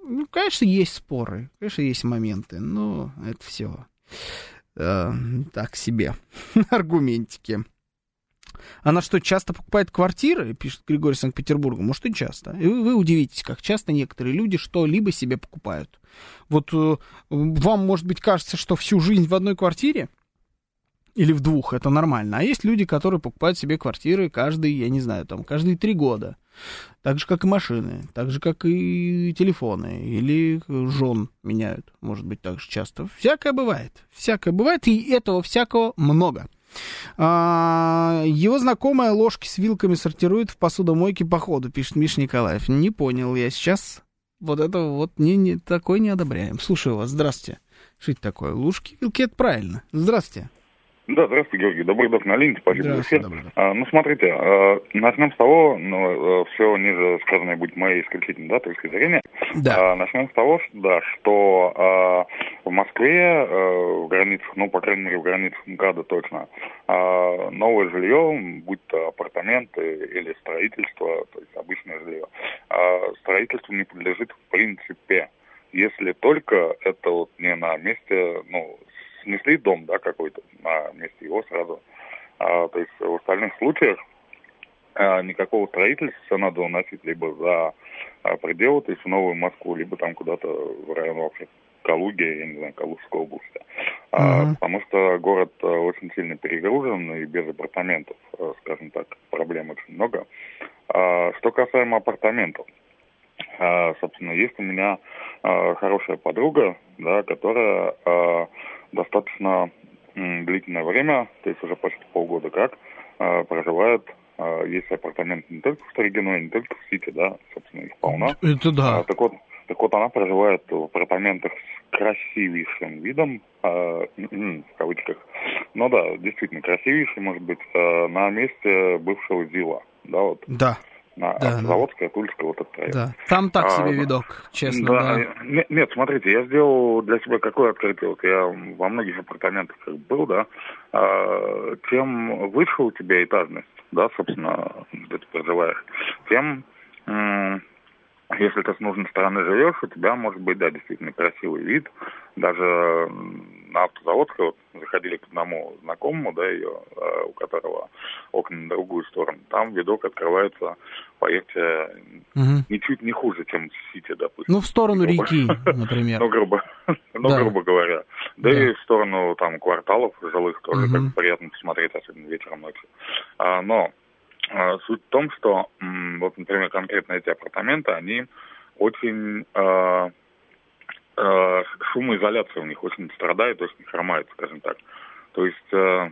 Ну, конечно, есть споры, конечно, есть моменты, но это все э, так себе аргументики. Она что, часто покупает квартиры, пишет Григорий Санкт-Петербурга? Может, и часто. И вы, вы удивитесь, как часто некоторые люди что-либо себе покупают. Вот э, вам, может быть, кажется, что всю жизнь в одной квартире, или в двух, это нормально. А есть люди, которые покупают себе квартиры каждые, я не знаю, там, каждые три года. Так же, как и машины, так же, как и телефоны, или жен меняют, может быть, так же часто. Всякое бывает, всякое бывает, и этого всякого много. А, его знакомая ложки с вилками сортирует в посудомойке по ходу, пишет Миш Николаев. Не понял я сейчас. Вот это вот не, не, такое не одобряем. Слушаю вас, здравствуйте. Что это такое? Ложки, вилки, это правильно. Здравствуйте. Да, здравствуйте, Георгий. Добрый док на линии, спасибо за эфир. А, ну, смотрите, а, начнем с того, ну, все ниже сказанное будет моей исключительной да, точки зрения. Да. А, начнем с того, что, да, что а, в Москве, а, в границах, ну, по крайней мере, в границах МКАДа точно, а, новое жилье, будь то апартаменты или строительство, то есть обычное жилье, а, строительству не подлежит в принципе если только это вот не на месте, ну, снесли дом, да, какой-то на месте его сразу. А, то есть в остальных случаях а, никакого строительства надо уносить либо за а, пределы, то есть в Новую Москву, либо там куда-то в район вообще Калуги, я не знаю, Калужской области. А, Потому что город а, очень сильно перегружен и без апартаментов, а, скажем так, проблем очень много. А, что касаемо апартаментов, а, собственно, есть у меня а, хорошая подруга, да, которая а, достаточно длительное время, то есть уже почти полгода как, э, проживает э, есть апартаменты не только в Строгино, не только в Сити, да, собственно, их полно. Это да. А, так вот, так вот, она проживает в апартаментах с красивейшим видом, э, в кавычках. Ну да, действительно, красивейший, может быть, э, на месте бывшего ЗИЛа, да, вот. Да на да, Заводская, Тульская, вот этот район. Да, там так себе а, видок, честно, да. да. Нет, нет, смотрите, я сделал для себя какое открытие, вот я во многих апартаментах как был, да, а, тем выше у тебя этажность, да, собственно, где ты проживаешь, тем если ты с нужной стороны живешь, у тебя может быть, да, действительно красивый вид. Даже на автозаводской вот, заходили к одному знакомому, да, ее, э, у которого окна на другую сторону. Там видок открывается, поверьте, угу. ничуть не хуже, чем в Сити, допустим. Ну, в сторону грубо. реки, например. ну, грубо, ну, да. грубо говоря. Да, да и в сторону там кварталов жилых тоже угу. приятно посмотреть, особенно вечером, ночью. А, но а, суть в том, что вот, например, конкретно эти апартаменты, они очень э, шумоизоляция у них очень страдает, очень хромает, скажем так. То есть э,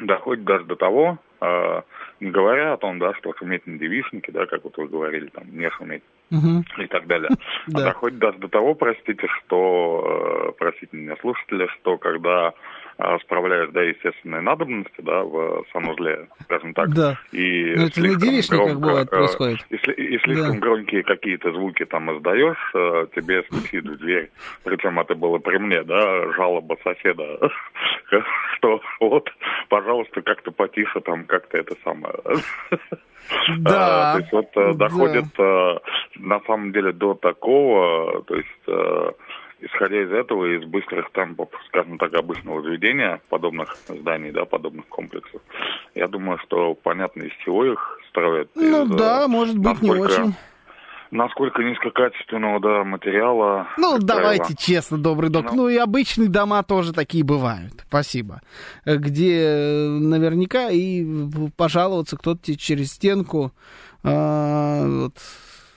доходит даже до того, э, не говоря о том, да, что шуметь на девичнике, да, как вот вы говорили, там, не шуметь угу. и так далее. А доходит даже до того, простите, что, э, простите меня, слушатели, что когда а, справляешь, да, естественные надобности, да, в санузле, скажем так. Да. И Но это не громко, как бывает э, происходит. Если, и слишком да. громкие какие-то звуки там издаешь, э, тебе стучит в дверь. Причем это было при мне, да, жалоба соседа, что вот, пожалуйста, как-то потише там, как-то это самое. Да. А, то есть вот э, доходит на самом деле до такого, то есть исходя из этого, из быстрых темпов, скажем так, обычного заведения подобных зданий, да, подобных комплексов, я думаю, что понятно, из чего их строят. Ну из, да, может быть, не очень. Насколько низкокачественного, да, материала. Ну, давайте честно, добрый док. Ну, ну, и обычные дома тоже такие бывают. Спасибо. Где наверняка и пожаловаться кто-то через стенку. А, вот,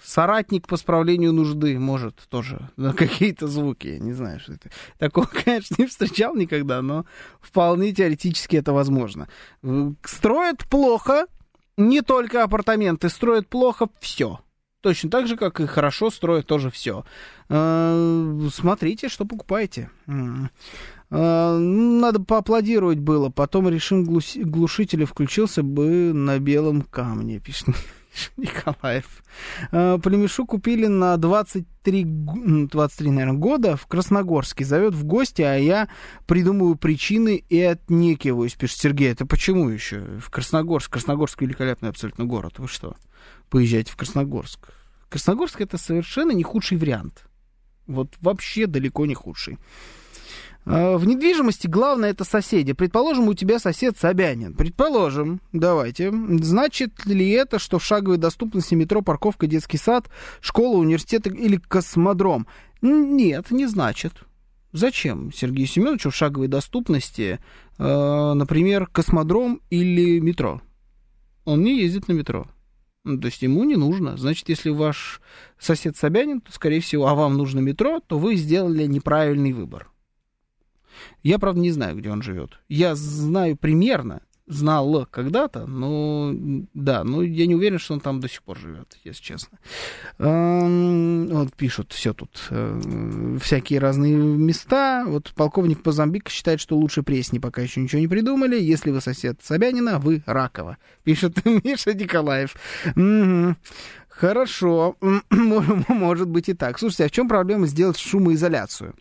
соратник по справлению нужды может тоже на какие-то звуки, я не знаю, что это. Такого, конечно, не встречал никогда, но вполне теоретически это возможно. Строят плохо, не только апартаменты, строят плохо все. Точно так же, как и хорошо строят тоже все. А, смотрите, что покупаете. А, надо поаплодировать было, потом режим глушителя включился бы на белом камне, пишет Николаев. Э, Племешу купили на 23, 23 наверное, года в Красногорске. Зовет в гости, а я придумываю причины и отнекиваюсь, пишет Сергей. Это почему еще? В Красногорск. Красногорск великолепный абсолютно город. Вы что? Поезжайте в Красногорск. Красногорск это совершенно не худший вариант. Вот вообще далеко не худший. А, в недвижимости главное это соседи. Предположим, у тебя сосед Собянин. Предположим, давайте. Значит ли это, что в шаговой доступности метро, парковка, детский сад, школа, университет или космодром? Нет, не значит. Зачем Сергею Семеновичу в шаговой доступности, э, например, космодром или метро? Он не ездит на метро. Ну, то есть ему не нужно. Значит, если ваш сосед Собянин, то, скорее всего, а вам нужно метро, то вы сделали неправильный выбор. Я, правда, не знаю, где он живет. Я знаю примерно, знал когда-то, но да, но я не уверен, что он там до сих пор живет, если честно. Вот пишут все тут э, всякие разные места. Вот полковник Позамбик считает, что лучше пресни пока еще ничего не придумали. Если вы сосед Собянина, вы Ракова. Пишет Миша Николаев. Хорошо, может быть и так. Слушайте, а в чем проблема сделать шумоизоляцию?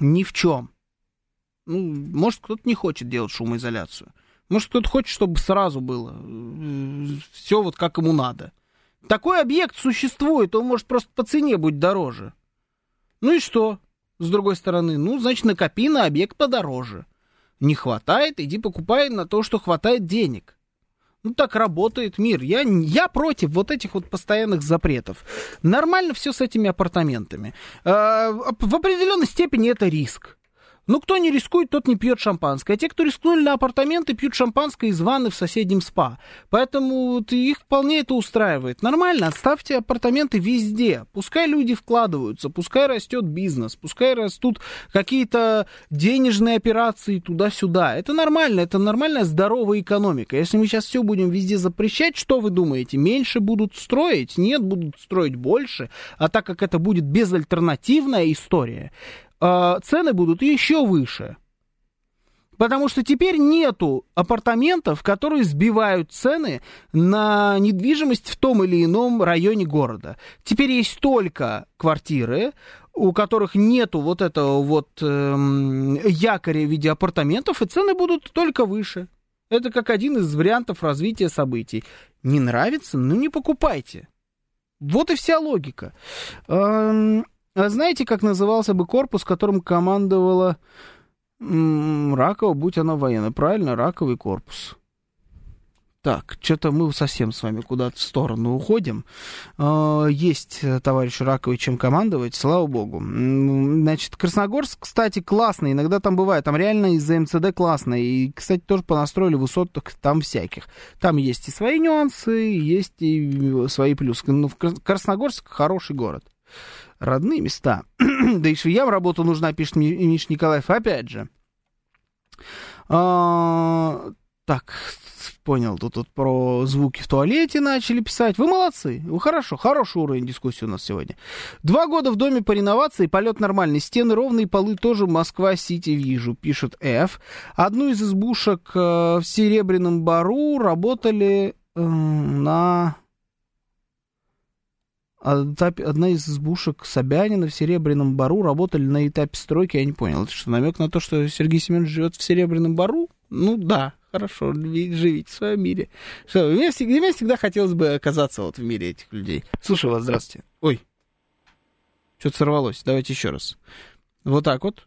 Ни в чем. Ну, может, кто-то не хочет делать шумоизоляцию. Может, кто-то хочет, чтобы сразу было. Все вот как ему надо. Такой объект существует, он может просто по цене быть дороже. Ну и что? С другой стороны, ну, значит, накопи на объект подороже. Не хватает, иди покупай на то, что хватает денег. Ну, так работает мир. Я, я против вот этих вот постоянных запретов. Нормально все с этими апартаментами. Э, в определенной степени это риск. Ну, кто не рискует, тот не пьет шампанское. А те, кто рискнули на апартаменты, пьют шампанское из ванны в соседнем спа. Поэтому их вполне это устраивает. Нормально, оставьте апартаменты везде. Пускай люди вкладываются, пускай растет бизнес, пускай растут какие-то денежные операции туда-сюда. Это нормально, это нормальная здоровая экономика. Если мы сейчас все будем везде запрещать, что вы думаете? Меньше будут строить? Нет, будут строить больше. А так как это будет безальтернативная история, э, цены будут еще выше. Потому что теперь нету апартаментов, которые сбивают цены на недвижимость в том или ином районе города. Теперь есть только квартиры, у которых нету вот этого вот э, якоря в виде апартаментов, и цены будут только выше. Это как один из вариантов развития событий. Не нравится? Ну не покупайте. Вот и вся логика. Эм, а знаете, как назывался бы корпус, которым командовала м- Ракова, будь она военная? Правильно, Раковый корпус. Так, что-то мы совсем с вами куда-то в сторону уходим. А, есть товарищ Раковый чем командовать, слава богу. Значит, Красногорск, кстати, классный, иногда там бывает, там реально из-за МЦД классно. И, кстати, тоже понастроили высоток там всяких. Там есть и свои нюансы, есть и свои плюсы. Но ну, Красногорск хороший город родные места. да и швеям работа нужна, пишет Миш Николаев. Опять же. А, так, понял, тут, тут про звуки в туалете начали писать. Вы молодцы, вы хорошо, хороший уровень дискуссии у нас сегодня. Два года в доме по реновации, полет нормальный, стены ровные, полы тоже Москва-Сити вижу, пишет F. Одну из избушек э, в Серебряном Бару работали э, на одна из избушек Собянина в Серебряном Бару работали на этапе стройки, я не понял. Это что, намек на то, что Сергей Семенович живет в Серебряном Бару? Ну да, хорошо, живите в своем мире. Что, мне, всегда, мне всегда хотелось бы оказаться вот в мире этих людей. Слушаю вас, здравствуйте. Ой, что-то сорвалось, давайте еще раз. Вот так вот.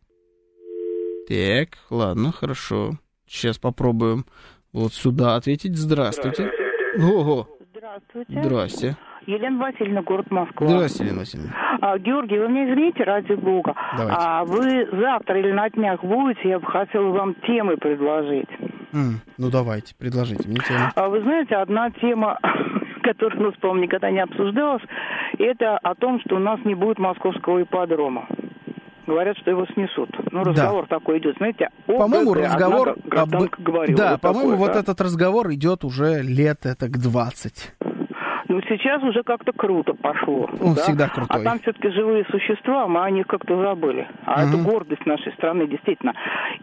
Так, ладно, хорошо. Сейчас попробуем вот сюда ответить. Здравствуйте. Ого. Здравствуйте. Здрасте. Елена Васильевна, город Москва. Здравствуйте, Елена Васильевна. А, Георгий, вы меня извините, ради бога. Давайте. А вы завтра или на днях будете, я бы хотела вам темы предложить. Mm, ну, давайте, предложите мне тему. А, вы знаете, одна тема, которая у нас, по-моему, никогда не обсуждалась, это о том, что у нас не будет московского ипподрома говорят, что его снесут. Ну, разговор да. такой идет, знаете, по-моему, разговор об... Да, по-моему, вот этот разговор идет уже лет это к 20. Сейчас уже как-то круто пошло. Он да? всегда крутой. А там все-таки живые существа, мы о них как-то забыли. А угу. это гордость нашей страны, действительно.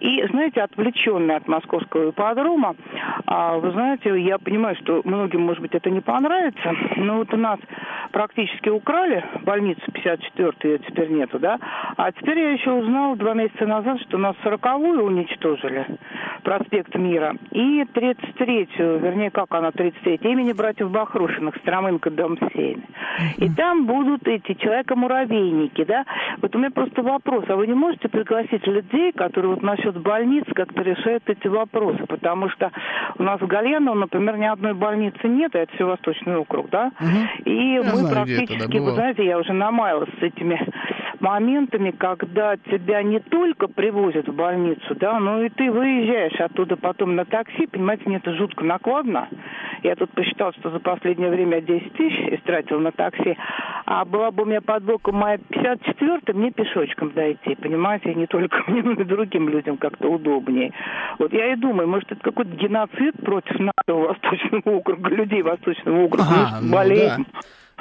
И, знаете, отвлеченный от московского ипподрома, а, вы знаете, я понимаю, что многим, может быть, это не понравится, но вот у нас практически украли больницу 54-ю, ее теперь нету, да? А теперь я еще узнал два месяца назад, что у нас 40-ю уничтожили. проспект Мира, и 33-ю, вернее, как она, 33 имени братьев Бахрушиных, Стромынка, дом 7. И там будут эти человека-муравейники, да? Вот у меня просто вопрос, а вы не можете пригласить людей, которые вот насчет больниц как-то решают эти вопросы? Потому что у нас в Гальяново, например, ни одной больницы нет, это все Восточный округ, да? Угу. И я мы знаю, практически, это, да, вы знаете, я уже намаялась с этими моментами, когда тебя не только привозят в больницу, да, но и ты выезжаешь оттуда потом на такси, понимаете, мне это жутко накладно. Я тут посчитал, что за последнее время 10 тысяч истратил на такси, а была бы у меня под боком моя 54 мне пешочком дойти, понимаете, не только мне, но и другим людям как-то удобнее. Вот я и думаю, может, это какой-то геноцид против нашего Восточного округа, людей Восточного округа, ага, ну, болезнь. Да.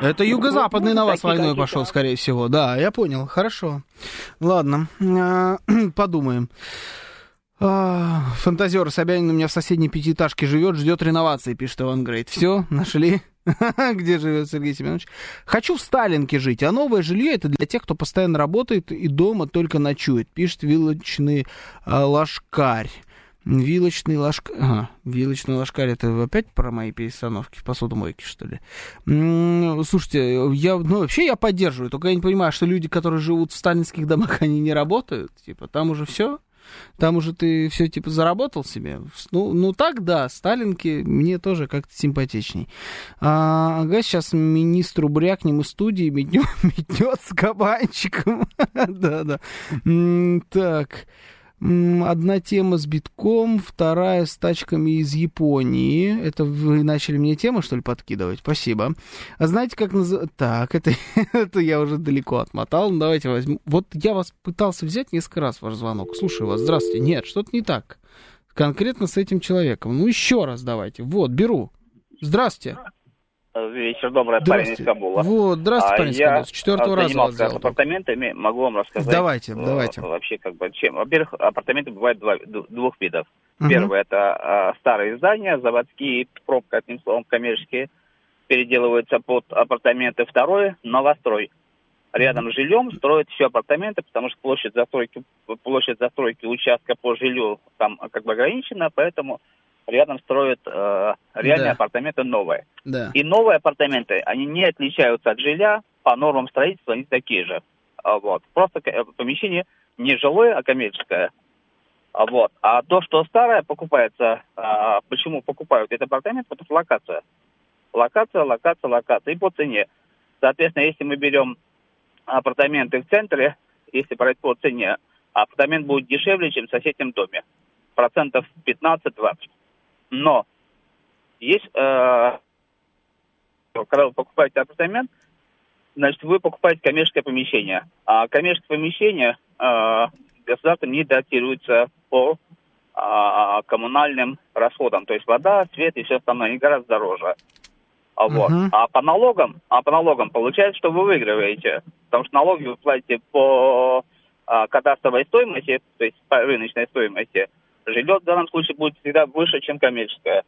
Это юго-западный на вас войной пошел, скорее всего. Да, я понял. Хорошо. Ладно, а, подумаем. А, фантазер Собянин у меня в соседней пятиэтажке живет, ждет реновации, пишет Иван Грейт. Все, нашли? Где живет Сергей Семенович? Хочу в Сталинке жить, а новое жилье это для тех, кто постоянно работает и дома только ночует, пишет вилочный а, лашкарь. Вилочный ложкарь. Ага, вилочный ложкарь это опять про мои перестановки в посудомойке, что ли? Слушайте, я, ну, вообще я поддерживаю, только я не понимаю, что люди, которые живут в сталинских домах, они не работают. Типа, там уже все. Там уже ты все типа заработал себе. Ну, ну так да, Сталинки мне тоже как-то симпатичней. А, ага, сейчас министру брякнем из студии метнет, метнет с кабанчиком. Да-да. Так. Одна тема с битком, вторая с тачками из Японии. Это вы начали мне темы, что ли, подкидывать? Спасибо. А знаете, как называется... Так, это, это я уже далеко отмотал. Давайте возьму. Вот я вас пытался взять несколько раз, ваш звонок. Слушаю вас. Здравствуйте. Нет, что-то не так. Конкретно с этим человеком. Ну, еще раз давайте. Вот, беру. Здравствуйте. Вечер добрый, парень из Кабула. Вот, здравствуйте, парень из Кабула. С четвертого раза вас взял. апартаментами, могу вам рассказать. Давайте, э, давайте. Вообще, как бы, чем. Во-первых, апартаменты бывают два, двух видов. Угу. Первое, это а, старые здания, заводские, пробка, одним словом, коммерческие, переделываются под апартаменты. Второе, новострой. Рядом с жильем строят все апартаменты, потому что площадь застройки, площадь застройки участка по жилью там как бы ограничена, поэтому рядом строят э, реальные да. апартаменты новые. Да. И новые апартаменты, они не отличаются от жилья, по нормам строительства они такие же. А, вот. Просто э, помещение не жилое, а коммерческое. А, вот. а то, что старое покупается, а, почему покупают этот апартамент, потому что локация. Локация, локация, локация. И по цене. Соответственно, если мы берем апартаменты в центре, если брать по цене, апартамент будет дешевле, чем в соседнем доме. Процентов 15-20. Но есть, э, когда вы покупаете апартамент, значит, вы покупаете коммерческое помещение. А коммерческое помещение э, государством не датируется по э, коммунальным расходам. То есть вода, свет и все остальное, они гораздо дороже. А, вот. Uh-huh. а по налогам, а по налогам получается, что вы выигрываете. Потому что налоги вы платите по а, кадастровой стоимости, то есть по рыночной стоимости, жилье в данном случае будет всегда выше, чем коммерческое.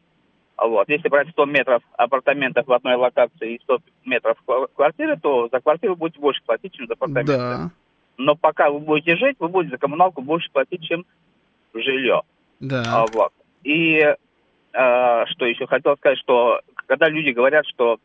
Вот. Если брать 100 метров апартаментов в одной локации и 100 метров квартиры, то за квартиру будете больше платить, чем за апартаменты. Да. Но пока вы будете жить, вы будете за коммуналку больше платить, чем жилье. Да. А, вот. И э, что еще хотел сказать, что когда люди говорят, что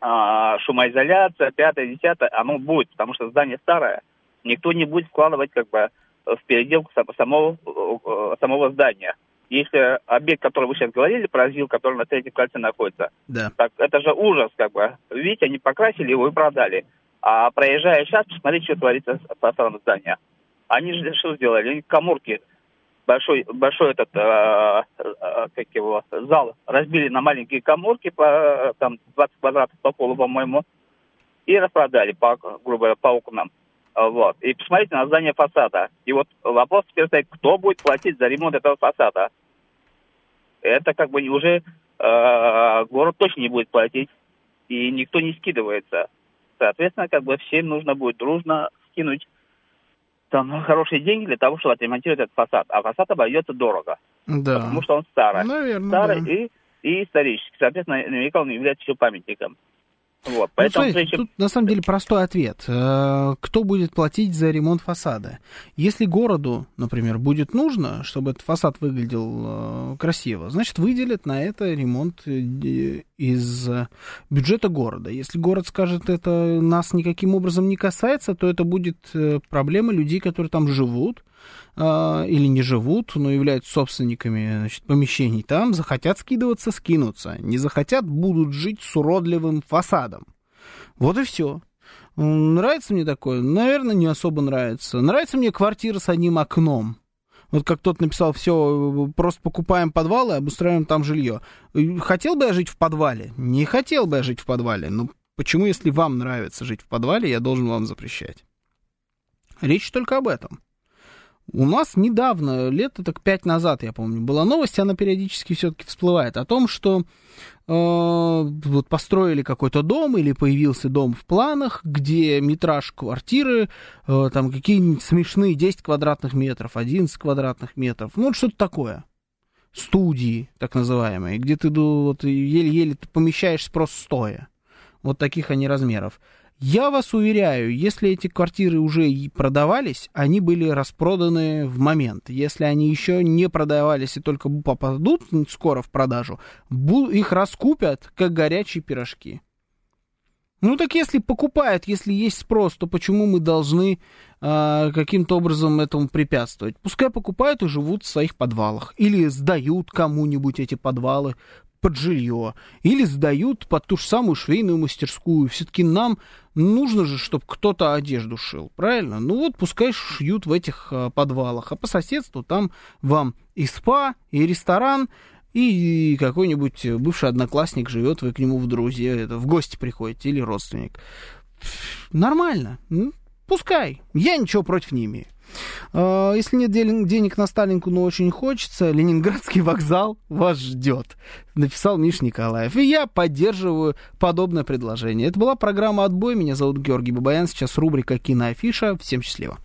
э, шумоизоляция, пятое, десятое, оно будет, потому что здание старое, никто не будет вкладывать как бы в переделку самого, э, самого здания. Если объект, который вы сейчас говорили, про ЗИЛ, который на третьем кольце находится, да. так это же ужас, как бы. Видите, они покрасили его и продали. А проезжая сейчас, посмотрите, что творится с фасадом здания. Они же что сделали? Они коморки, большой, большой этот, э, э, как его, зал разбили на маленькие коморки, по, там 20 квадратов по полу, по-моему, и распродали, по, грубо говоря, по окнам. А, вот. И посмотрите на здание фасада. И вот вопрос теперь стоит, кто будет платить за ремонт этого фасада? Это как бы уже э, город точно не будет платить, и никто не скидывается. Соответственно, как бы всем нужно будет дружно скинуть там хорошие деньги для того, чтобы отремонтировать этот фасад. А фасад обойдется дорого. Да. Потому что он старый. Наверное, старый да. и, и исторический. Соответственно, наверняка он является еще памятником. Вот, ну, поэтому, ну, смотрите, тут на самом деле простой ответ. Э, кто будет платить за ремонт фасада? Если городу, например, будет нужно, чтобы этот фасад выглядел э, красиво, значит, выделят на это ремонт э, из бюджета города. Если город скажет, это нас никаким образом не касается, то это будет проблема людей, которые там живут, или не живут, но являются собственниками значит, помещений там, захотят скидываться, скинутся. Не захотят, будут жить с уродливым фасадом. Вот и все. Нравится мне такое? Наверное, не особо нравится. Нравится мне квартира с одним окном. Вот как тот написал, все, просто покупаем подвал и обустраиваем там жилье. Хотел бы я жить в подвале? Не хотел бы я жить в подвале. Ну, почему, если вам нравится жить в подвале, я должен вам запрещать? Речь только об этом. У нас недавно, лет так пять назад, я помню, была новость, она периодически все-таки всплывает, о том, что э, вот построили какой-то дом или появился дом в планах, где метраж квартиры, э, там какие-нибудь смешные 10 квадратных метров, 11 квадратных метров, ну, что-то такое. Студии, так называемые, где ты вот, еле-еле помещаешься просто стоя. Вот таких они размеров. Я вас уверяю, если эти квартиры уже продавались, они были распроданы в момент. Если они еще не продавались и только попадут скоро в продажу, их раскупят, как горячие пирожки. Ну так если покупают, если есть спрос, то почему мы должны э, каким-то образом этому препятствовать? Пускай покупают и живут в своих подвалах. Или сдают кому-нибудь эти подвалы под жилье. Или сдают под ту же самую швейную мастерскую. Все-таки нам нужно же, чтобы кто-то одежду шил, правильно? Ну вот пускай шьют в этих а, подвалах, а по соседству там вам и спа, и ресторан, и какой-нибудь бывший одноклассник живет, вы к нему в друзья, это, в гости приходите, или родственник. Нормально, пускай, я ничего против не имею. А, если нет денег на Сталинку, но очень хочется, Ленинградский вокзал вас ждет, написал Миш Николаев. И я поддерживаю подобное предложение. Это была программа «Отбой». Меня зовут Георгий Бабаян. Сейчас рубрика «Киноафиша». Всем счастливо.